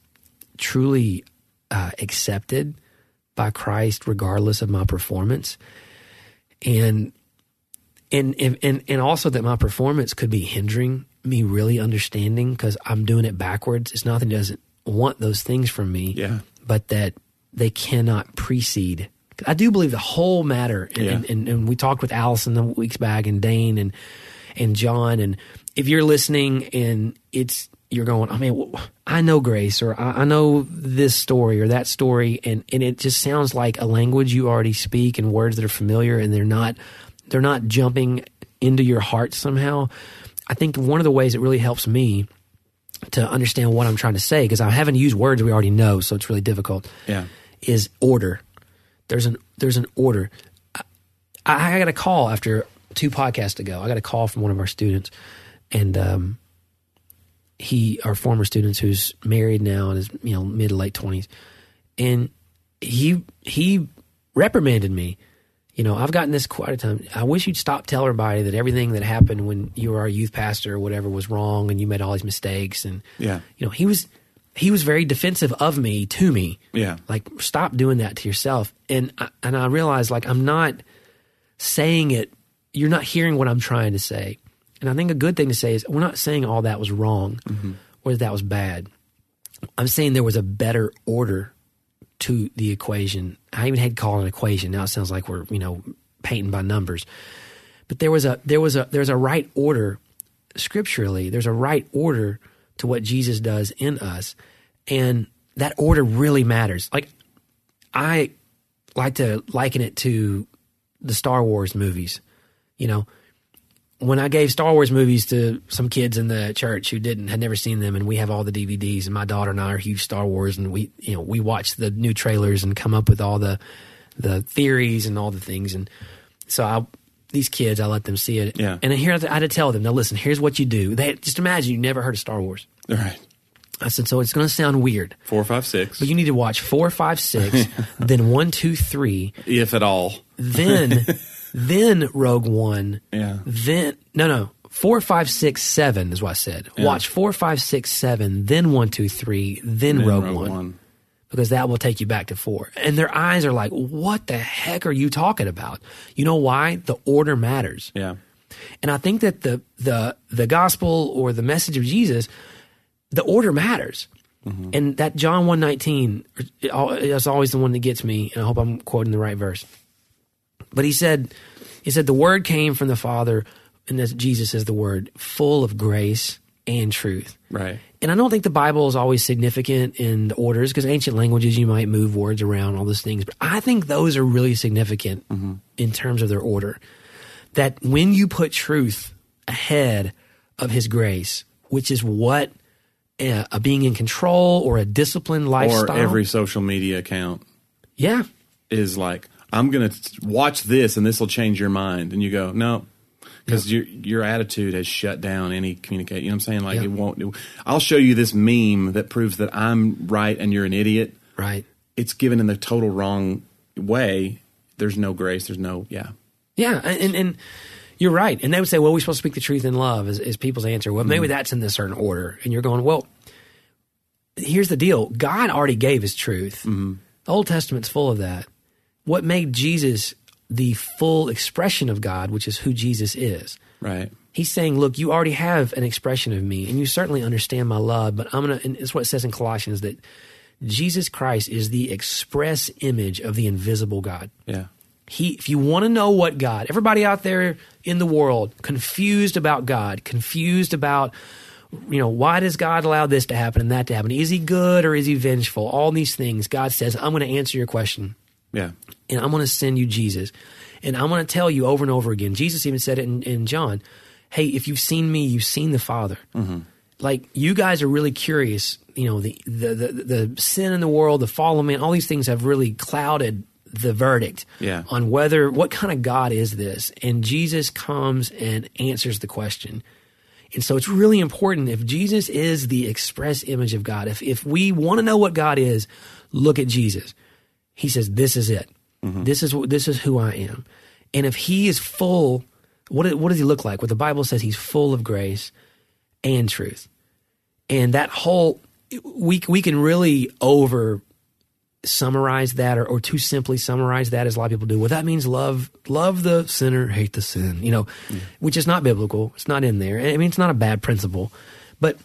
truly uh, accepted by Christ, regardless of my performance, and and and and, and also that my performance could be hindering me really understanding because I'm doing it backwards. It's nothing doesn't want those things from me, Yeah. but that they cannot precede. I do believe the whole matter, and, Yeah. and, and, and we talked with Allison the weeks back, and Dane, and and John, and if you're listening and it's you're going, I mean, I know grace, or I, I know this story or that story, and and it just sounds like a language you already speak and words that are familiar, and they're not they're not jumping into your heart somehow. I think one of the ways it really helps me to understand what I'm trying to say because I haven't used words we already know, so it's really difficult. Yeah. Is order. There's an there's an order. I, I got a call after two podcasts ago. I got a call from one of our students, and um, he, our former students, who's married now and is you know mid to late twenties, and he he reprimanded me. You know, I've gotten this quite a time. I wish you'd stop telling everybody that everything that happened when you were our youth pastor or whatever was wrong, and you made all these mistakes. And Yeah. you know, he was he was very defensive of me to me. Yeah. Like, stop doing that to yourself. And I, and I realized like I'm not saying it. You're not hearing what I'm trying to say. And I think a good thing to say is we're not saying all that was wrong mm-hmm. or that that was bad. I'm saying there was a better order to the equation. I even had to call it an equation. Now it sounds like we're you know painting by numbers. But there was a there was a there's a right order scripturally. There's a right order to what Jesus does in us, and that order really matters. Like I like to liken it to the Star Wars movies. You know, when I gave Star Wars movies to some kids in the church who didn't had never seen them, and we have all the DVDs, and my daughter and I are huge Star Wars, and we you know we watch the new trailers and come up with all the the theories and all the things, and so I these kids I let them see it, Yeah. and here I had to tell them now listen, here's what you do. They just imagine you never heard of Star Wars. All right. I said so it's going to sound weird, Four, five, six. but you need to watch four, five, six, then one, two, three, if at all. then then Rogue One, Yeah. then no no four five six seven is what I said. Watch four five six seven, then one two three, then, Then Rogue, Rogue One, because that will take you back to four. And their eyes are like, "What the heck are you talking about?" You know why? The order matters. Yeah. And I think that the the the gospel or the message of Jesus, the order matters. Mm-hmm. And that John one nineteen is always the one that gets me. And I hope I'm quoting the right verse. But he said, he said the word came from the Father, and that Jesus is the word, full of grace and truth. Right. And I don't think the Bible is always significant in the orders because ancient languages you might move words around, all those things. But I think those are really significant in terms of their order. That when you put truth ahead of His grace, which is what uh, a being in control or a disciplined lifestyle, Or every social media account yeah, is like, I'm going to watch this and this will change your mind. And you go, no, because your your attitude has shut down any communicate. You know what I'm saying? Like Yeah. it won't. I'll show you this meme that proves that I'm right and you're an idiot. right, It's given in the total wrong way. There's no grace. There's no yeah. yeah, and and you're right. And they would say, well, we're supposed to speak the truth in love. Is, is people's answer? Well, maybe mm-hmm. that's in this certain order. And you're going, well, here's the deal. God already gave His truth. Mm-hmm. The Old Testament's full of that. What made Jesus the full expression of God, which is who Jesus is. Right. He's saying, look, you already have an expression of me, and you certainly understand my love, but I'm gonna. And it's what it says in Colossians that Jesus Christ is the express image of the invisible God. Yeah. He, if you want to know what God, everybody out there in the world confused about God, confused about you know, why does God allow this to happen and that to happen? Is he good or is he vengeful? All these things. God says, I'm going to answer your question Yeah. and I'm going to send you Jesus. And I'm going to tell you over and over again. Jesus even said it in, in John. Hey, if you've seen me, you've seen the Father. Mm-hmm. Like you guys are really curious. You know, the, the the the sin in the world, the fall of man, all these things have really clouded the verdict Yeah. on whether what kind of God is this. And Jesus comes and answers the question. And so it's really important if Jesus is the express image of God, if, if we want to know what God is, look at Jesus. He says, This is it. Mm-hmm. This is what this is who I am. And if he is full, what, what does he look like? What the Bible says he's full of grace and truth. And that whole we we can really over summarize that or, or too simply summarize that as a lot of people do. Well, that means love love the sinner, hate the sin, you know, which is not biblical. It's not in there. I mean, it's not a bad principle, but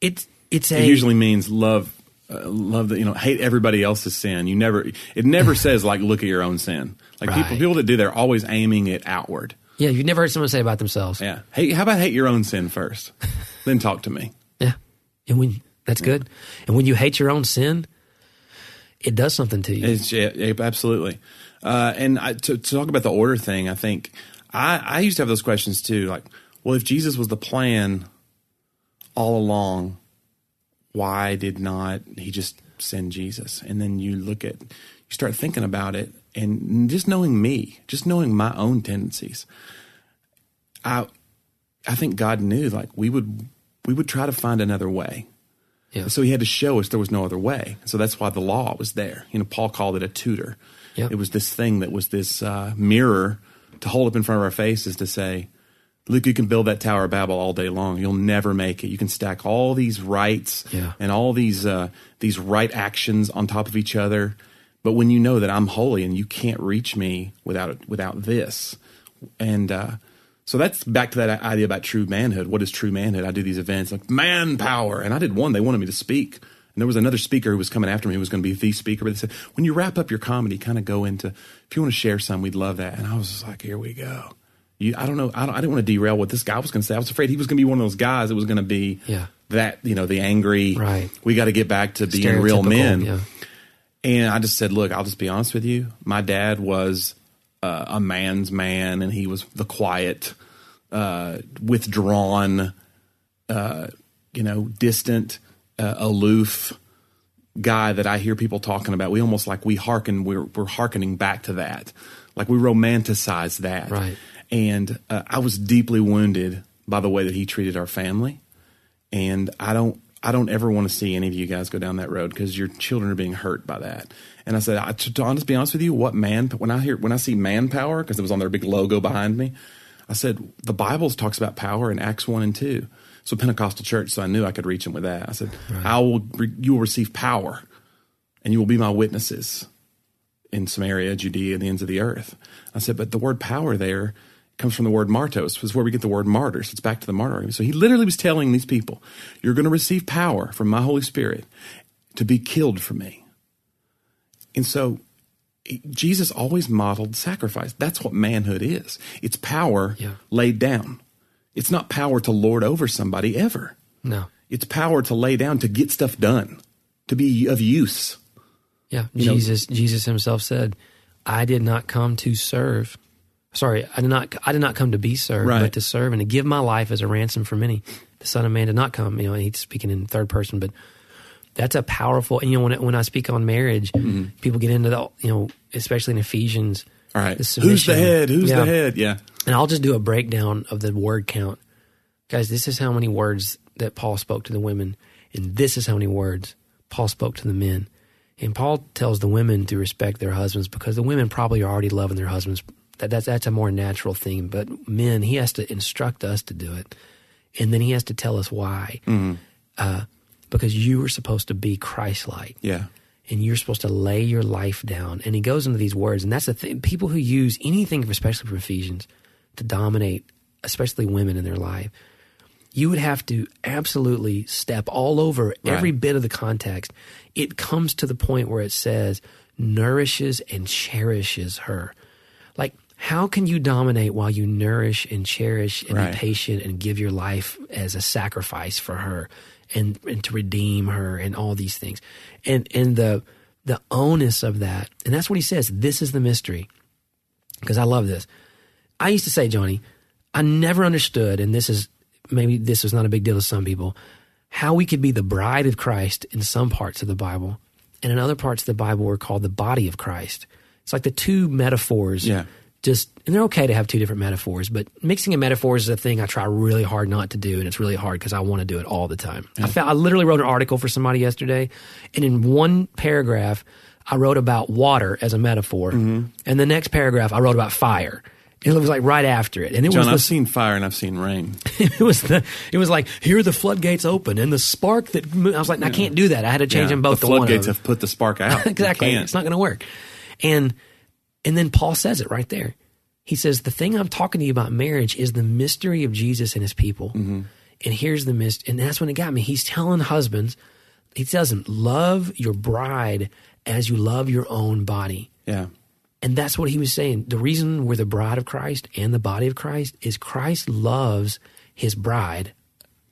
it's it's a It usually means love, uh, love that you know, hate everybody else's sin. You never, it never says like look at your own sin. Like people, Right. people that do, they're always aiming it outward. yeah. You've never heard someone say about themselves. Yeah. Hey, how about hate your own sin first, then talk to me. Yeah. And when that's good. And when you hate your own sin, it does something to you. It's, yeah, yeah, absolutely. Uh, and I, to, to talk about the order thing, I think I, I used to have those questions too. Like, well, if Jesus was the plan all along, why did not he just send Jesus? And then you look at, you start thinking about it, and just knowing me, just knowing my own tendencies, I, I think God knew like we would, we would try to find another way. yeah. So he had to show us there was no other way. So that's why the law was there. You know, Paul called it a tutor. Yep. It was this thing that was this uh, mirror to hold up in front of our faces to say, look, you can build that Tower of Babel all day long. You'll never make it. You can stack all these rights Yeah. and all these uh, these right actions on top of each other. But when you know that I'm holy and you can't reach me without without this, and uh, so that's back to that idea about true manhood. What is true manhood? I do these events like manpower, and I did one. They wanted me to speak, and there was another speaker who was coming after me who was going to be the speaker. But they said, when you wrap up your comedy, kind of go into if you want to share some, we'd love that. And I was like, here we go. You, I don't know. I, don't, I didn't want to derail what this guy was going to say. I was afraid he was going to be one of those guys that was going to be Yeah. that you know the angry. Right. We got to get back to being real men. Yeah. And I just said, look, I'll just be honest with you. My dad was uh, a man's man, and he was the quiet, uh, withdrawn, uh, you know, distant, uh, aloof guy that I hear people talking about. We almost like we hearken, we're, we're hearkening back to that. Like we romanticize that. Right. And uh, I was deeply wounded by the way that he treated our family. And I don't, I don't ever want to see any of you guys go down that road because your children are being hurt by that. And I said, I, to, to honest, be honest with you, what man, when I hear, when I see manpower, because it was on their big logo behind me, I said, the Bible talks about power in Acts 1 and 2. So Pentecostal church, so I knew I could reach them with that. I said, I will, re- you will receive power and you will be my witnesses in Samaria, Judea, and the ends of the earth. I said, but the word power there comes from the word martos, which is where we get the word martyrs. It's back to the martyr. argument. So he literally was telling these people, you're going to receive power from my Holy Spirit to be killed for me. And so Jesus always modeled sacrifice. That's what manhood is. It's power Yeah. laid down. It's not power to lord over somebody ever. No. It's power to lay down to get stuff done, to be of use. Yeah. know- Jesus Jesus himself said, I did not come to serve. Sorry, I did not I did not come to be served, Right. but to serve and to give my life as a ransom for many. The Son of Man did not come, you know, he's speaking in third person, but that's a powerful and you know when when I speak on marriage, mm-hmm. people get into the you know, especially in Ephesians. All right. the Who's the head? Who's Yeah. the head? Yeah. And I'll just do a breakdown of the word count. Guys, this is how many words that Paul spoke to the women, and this is how many words Paul spoke to the men. And Paul tells the women to respect their husbands because the women probably are already loving their husbands. That, that's that's a more natural thing. But men, he has to instruct us to do it, and then he has to tell us why. Uh, because you are supposed to be Christ-like Yeah. and you're supposed to lay your life down. And he goes into these words, and that's the thing. People who use anything, especially from Ephesians, to dominate, especially women in their life, you would have to absolutely step all over every bit of the context. It comes to the point where it says, nourishes and cherishes her. How can you dominate while you nourish and cherish and Right. be patient and give your life as a sacrifice for her and, and to redeem her and all these things? And and the the onus of that, and that's what he says, this is the mystery. Because I love this. I used to say, Johnny, I never understood, and this is maybe this was not a big deal to some people, how we could be the bride of Christ in some parts of the Bible, and in other parts of the Bible we're called the body of Christ. It's like the two metaphors. Yeah. Just and they're okay to have two different metaphors, but mixing of metaphors is a thing I try really hard not to do, and it's really hard because I want to do it all the time. I found I literally wrote an article for somebody yesterday, and in one paragraph I wrote about water as a metaphor, Mm-hmm. and the next paragraph I wrote about fire. And it was like right after it, and it John, was I've seen fire and I've seen rain. it was the it was like here are the floodgates open and the spark that I was like I can't do that. I had to change Yeah, them both the floodgates have put the spark out. Exactly. It's not going to work. And and then Paul says it right there. He says the thing I'm talking to you about marriage is the mystery of Jesus and his people. Mm-hmm. And here's the mist. And that's when it got me. He's telling husbands, he tells them, love your bride as you love your own body. yeah. And that's what he was saying. The reason we're the bride of Christ and the body of Christ is Christ loves his bride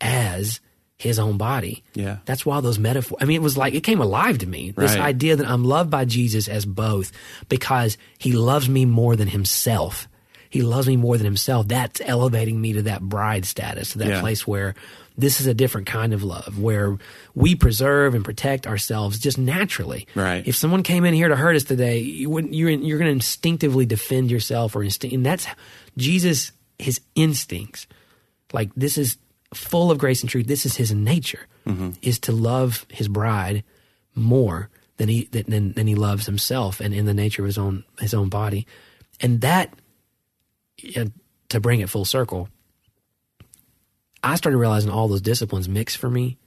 as his own body. Yeah. That's why those metaphors, I mean, it was like, it came alive to me. This Right. idea that I'm loved by Jesus as both because he loves me more than himself. He loves me more than himself. That's elevating me to that bride status, to that Yeah. place where this is a different kind of love, where we preserve and protect ourselves just naturally. Right. If someone came in here to hurt us today, you wouldn't, you're you're going to instinctively defend yourself or instinct, and that's Jesus. His instincts, like this, is full of grace and truth. This is his nature, is to love his bride more than he than, than he loves himself, and in the nature of his own his own body, and that uh, to bring it full circle. I started realizing all those disciplines mix for me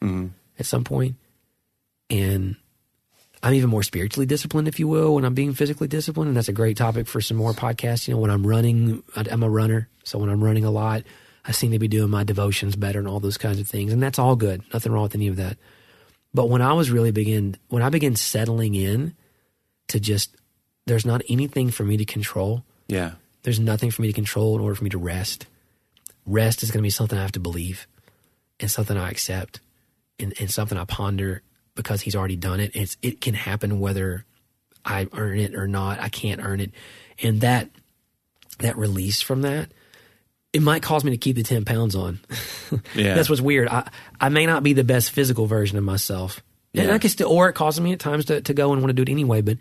at some point. point, and I'm even more spiritually disciplined, if you will, when I'm being physically disciplined. And that's a great topic for some more podcasts. You know, when I'm running, I'm a runner. So when I'm running a lot, I seem to be doing my devotions better and all those kinds of things. And that's all good. Nothing wrong with any of that. But when I was really begin, when I began settling in to just, there's not anything for me to control. Yeah. There's nothing for me to control in order for me to rest. Rest is going to be something I have to believe and something I accept and, and something I ponder because he's already done it. It's, it can happen whether I earn it or not. I can't earn it. And that, that release from that, it might cause me to keep the 10 pounds on. Yeah. That's what's weird. I, I may not be the best physical version of myself. And I can still, or it causes me at times to, to go and want to do it anyway, but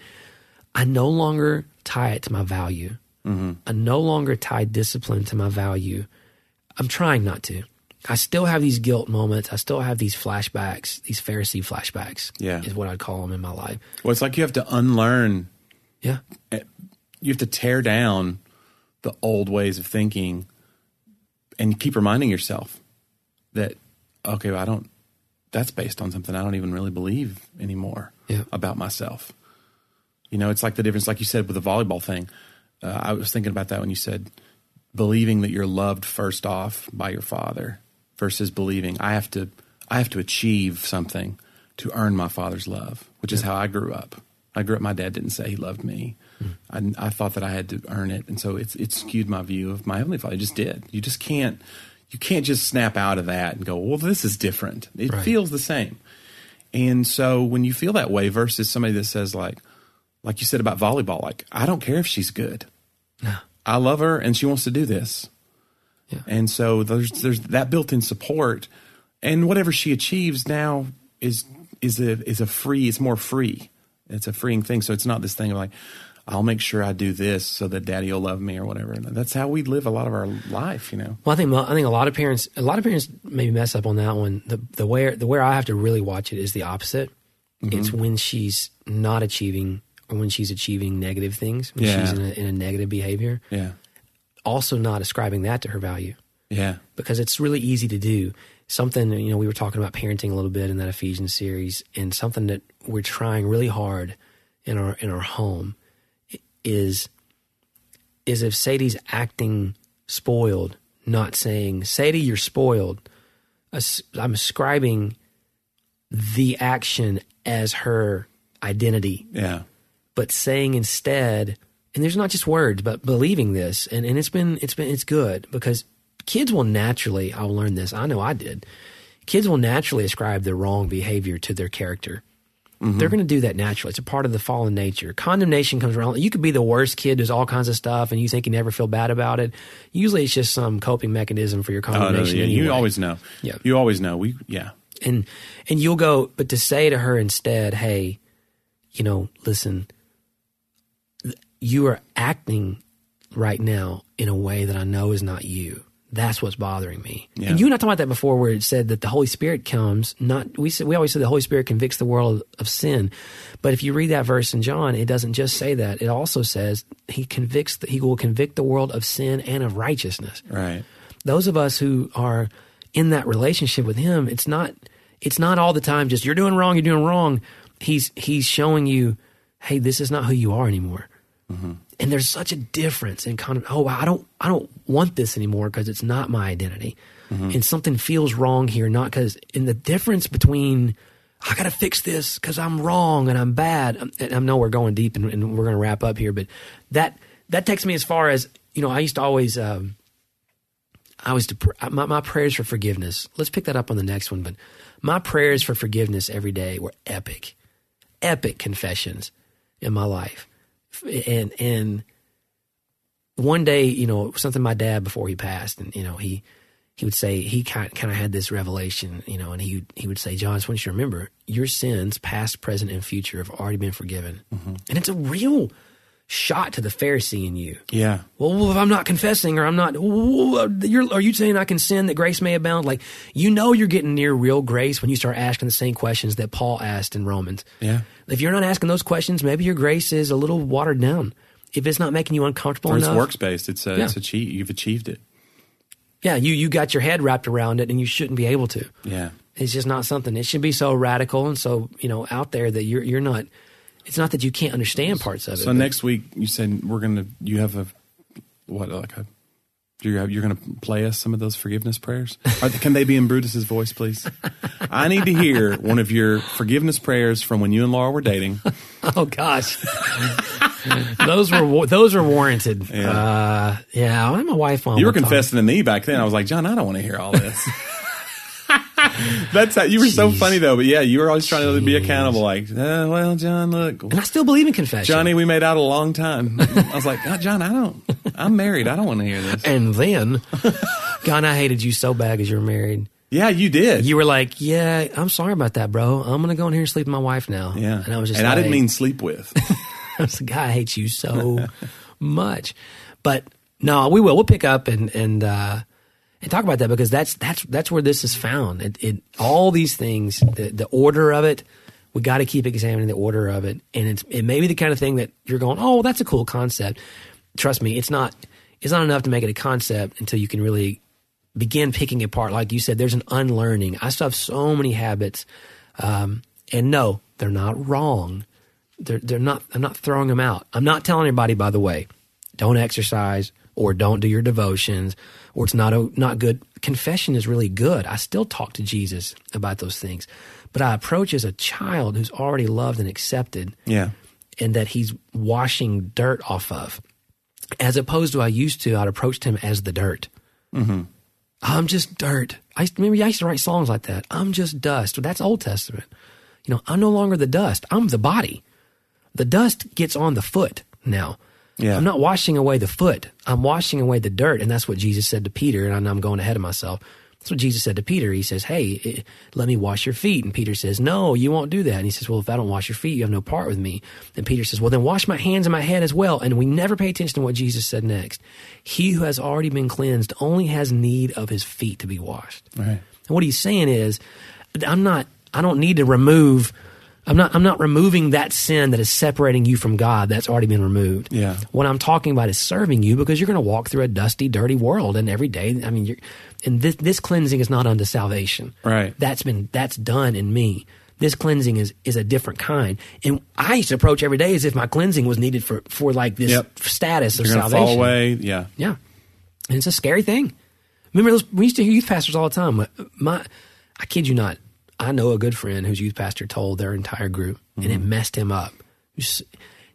I no longer tie it to my value. Mm-hmm. I no longer tie discipline to my value. I'm trying not to. I still have these guilt moments. I still have these flashbacks, these Pharisee flashbacks. Yeah. Is what I'd call them in my life. Well, it's like you have to unlearn, Yeah. Eh, you have to tear down the old ways of thinking and keep reminding yourself that, okay, well, I don't, that's based on something I don't even really believe anymore Yeah. about myself. You know, it's like the difference, like you said with the volleyball thing. Uh, I was thinking about that when you said believing that you're loved first off by your father versus believing I have to I have to achieve something to earn my father's love, which is how I grew up. I grew up. My dad didn't say he loved me. I, I thought that I had to earn it, and so it's it skewed my view of my heavenly father. It just did. You just can't you can't just snap out of that and go, well, this is different. It Right. feels the same. And so when you feel that way versus somebody that says like, like you said about volleyball, like I don't care if she's good. I love her and she wants to do this. Yeah. And so there's there's that built-in support, and whatever she achieves now is is a is a free. It's more free. It's a freeing thing. So it's not this thing of like, I'll make sure I do this so that Daddy will love me or whatever. And that's how we live a lot of our life. You know. Well, I think I think a lot of parents a lot of parents maybe mess up on that one. The the where the where I have to really watch it is the opposite. Mm-hmm. It's when she's not achieving or when she's achieving negative things. When Yeah. she's in a, in a negative behavior. Yeah. Also, not ascribing that to her value Yeah. because it's really easy to do. Something you know we were talking about parenting a little bit in that Ephesians series, and something that we're trying really hard in our in our home is is if Sadie's acting spoiled, not saying Sadie you're spoiled. I'm ascribing the action as her identity Yeah. but saying instead and there's not just words, but believing this, and, and it's been it's been it's good because kids will naturally. I'll learn this. I know I did. Kids will naturally ascribe the wrong behavior to their character. Mm-hmm. They're going to do that naturally. It's a part of the fallen nature. Condemnation comes around. You could be the worst kid, does all kinds of stuff, and you think you never feel bad about it. Usually, it's just some coping mechanism for your Oh no, condemnation. yeah, anyway. you always know. Yeah. you always know. We yeah. and and you'll go but to say to her instead hey you know listen you are acting right now in a way that i know is not you that's what's bothering me. Yeah. and you and i talked about that before where it said that the holy spirit comes not we said we always say the holy spirit convicts the world of sin. But if you read that verse in john it doesn't just say that. It also says he convicts the, he will convict the world of sin and of righteousness. Right. those of us who are in that relationship with him it's not it's not all the time just you're doing wrong you're doing wrong. He's he's showing you hey this is not who you are anymore mm-hmm. And there's such a difference in kind of oh i don't i don't want this anymore because it's not my identity and something feels wrong here not because in the difference between i gotta fix this because i'm wrong and i'm bad Um, and i know we're going deep and, and we're going to wrap up here but that that takes me as far as you know i used to always um, I was dep- my, my prayers for forgiveness. Let's pick that up on the next one. But my prayers for forgiveness every day were epic, epic confessions in my life, and and one day, you know, something my dad before he passed, and you know, he he would say he kind kind of had this revelation, you know, and he he would say, John, I just want you to remember your sins, past, present, and future, have already been forgiven, mm-hmm. and it's a real shot to the Pharisee in you Yeah. well, if I'm not confessing or I'm not, you're, are you saying I can sin that grace may abound? Like, you know, you're getting near real grace when you start asking the same questions that Paul asked in Romans. Yeah. If you're not asking those questions, maybe your grace is a little watered down. If it's not making you uncomfortable Or it's enough, works based. It's uh, a Yeah. it's a cheat. You've achieved it. yeah, you you got your head wrapped around it, and you shouldn't be able to. Yeah. It's just not something. It should be so radical and so you know out there that you're you're not. It's not that you can't understand parts of it. So next week you said we're gonna you have a what like a you're you're gonna play us some of those forgiveness prayers. Are, can they be in Brutus's voice, please? I need to hear one of your forgiveness prayers from when you and Laura were dating. Oh gosh, those were those were warranted. Yeah, uh, yeah. a wife on. You were confessing to me back then. I was like, John, I don't want to hear all this. That's how you were so funny though. But yeah, you were always trying to be accountable. Like, uh, well, John, look, and I still believe in confession. Johnny, we made out a long time. I was like, oh, John, I don't. I'm married. I don't want to hear this. And then, God, I hated you so bad because you were married. Yeah, you did. You were like, "Yeah, I'm sorry about that, bro. I'm gonna go in here and sleep with my wife now." yeah, and I was just, and I didn't like- mean sleep with. I was like, God hates you so much. But no, we will. We'll pick up and and uh, and talk about that because that's that's that's where this is found. It, it all these things, the the order of it. We got to keep examining the order of it, and it's it may be the kind of thing that you're going, oh, that's a cool concept. Trust me, it's not. It's not enough to make it a concept until you can really begin picking it apart. Like you said, there's an unlearning. I still have so many habits, um, and no, they're not wrong. They're they're not. I'm not throwing them out. I'm not telling anybody. By the way, don't exercise or don't do your devotions or it's not a, not good. Confession is really good. I still talk to Jesus about those things, but I approach as a child who's already loved and accepted yeah, and that he's washing dirt off of. As opposed to I used to, I'd approached him as the dirt. Mm-hmm. I'm just dirt. I used, remember I used to write songs like that. I'm just dust. That's Old Testament. You know, I'm no longer the dust. I'm the body. The dust gets on the foot now. Yeah. I'm not washing away the foot. I'm washing away the dirt, and that's what Jesus said to Peter. And I know I'm going ahead of myself. That's what Jesus said to Peter. He says, "Hey, let me wash your feet." And Peter says, "No, you won't do that." And he says, "Well, if I don't wash your feet, you have no part with me." And Peter says, "Well, then wash my hands and my head as well." And we never pay attention to what Jesus said next. He who has already been cleansed only has need of his feet to be washed. right. And what he's saying is, I'm not. I don't need to remove. I'm not. I'm not removing that sin that is separating you from God. That's already been removed. Yeah. What I'm talking about is serving you because you're going to walk through a dusty, dirty world, and every day. I mean, you're. And this this cleansing is not unto salvation. Right. That's been that's done in me. This cleansing is is a different kind. And I used to approach every day as if my cleansing was needed for for like this Yep. status of You're gonna salvation. fall away. Yeah, Yeah. And it's a scary thing. Remember those we used to hear youth pastors all the time. My, my I kid you not, I know a good friend whose youth pastor told their entire group and it mm-hmm. messed him up.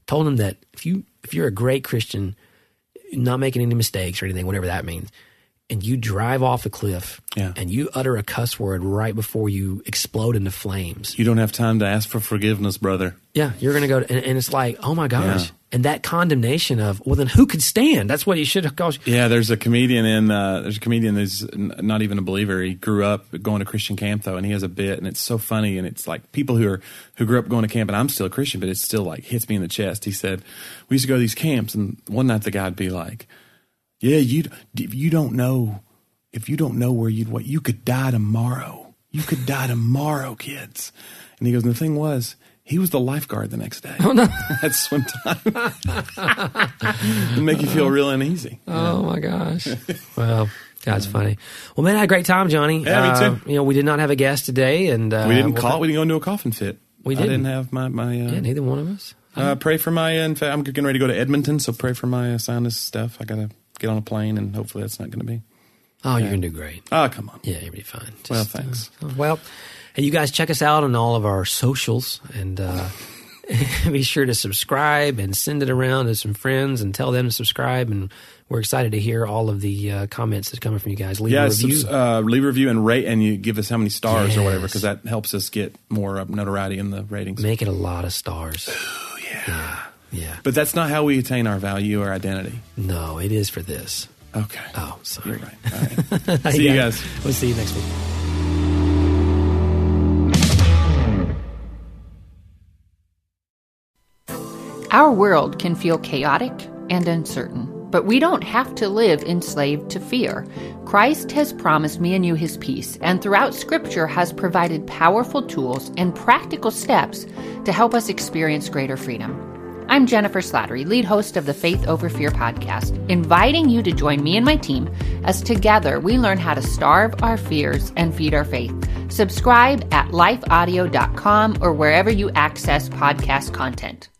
Told him that if you if you're a great Christian, not making any mistakes or anything, whatever that means, and you drive off a cliff Yeah. and you utter a cuss word right before you explode into flames, You don't have time to ask for forgiveness, brother. yeah, you're going to go, and, and it's like, oh my gosh. Yeah. And that condemnation of, well, then who could stand? That's what you should have called. Yeah, there's a comedian in uh, there's a comedian that's n- not even a believer. He grew up going to Christian camp though, and he has a bit, and it's so funny. And it's like people who are who grew up going to camp, and I'm still a Christian, but it still like hits me in the chest. He said we used to go to these camps, and one night the guy'd be like, "Yeah, you if you don't know if you don't know where you'd what you could die tomorrow. You could die tomorrow, kids." And he goes, and the thing was. He was the lifeguard the next day. Oh no! At swim time, to make you feel real uneasy. Oh my gosh. well, God's funny. Well, man, I had a great time, Johnny. Yeah, me Uh, too. you know, we did not have a guest today, and uh, We didn't we'll- call it. We didn't go into a coffin fit. We didn't. didn't have my my. Uh, Yeah, neither one of us. uh, pray for my. In fact, I'm getting ready to go to Edmonton, so pray for my uh, sinus stuff. I gotta get on a plane, and hopefully that's not going to be. Oh, you're gonna do great. Oh, come on. Yeah, you'll be fine. Just, Well, thanks. uh, well, and you guys check us out on all of our socials, and uh, be sure to subscribe and send it around to some friends and tell them to subscribe. And we're excited to hear all of the uh, comments that's coming from you guys. Leave Yeah, a review. subs- uh, leave a review and rate, and you give us how many stars or whatever, because that helps us get more uh, notoriety in the ratings. Make it a lot of stars. yeah. Yeah. But that's not how we attain our value or identity. No, it is for this. Okay. Oh, sorry. You're right. All right. Hey, See you guys. We'll see you next week. Our world can feel chaotic and uncertain, but we don't have to live enslaved to fear. Christ has promised me and you his peace, and throughout Scripture has provided powerful tools and practical steps to help us experience greater freedom. I'm Jennifer Slattery, lead host of the Faith Over Fear podcast, inviting you to join me and my team as together we learn how to starve our fears and feed our faith. Subscribe at lifeaudio.com or wherever you access podcast content.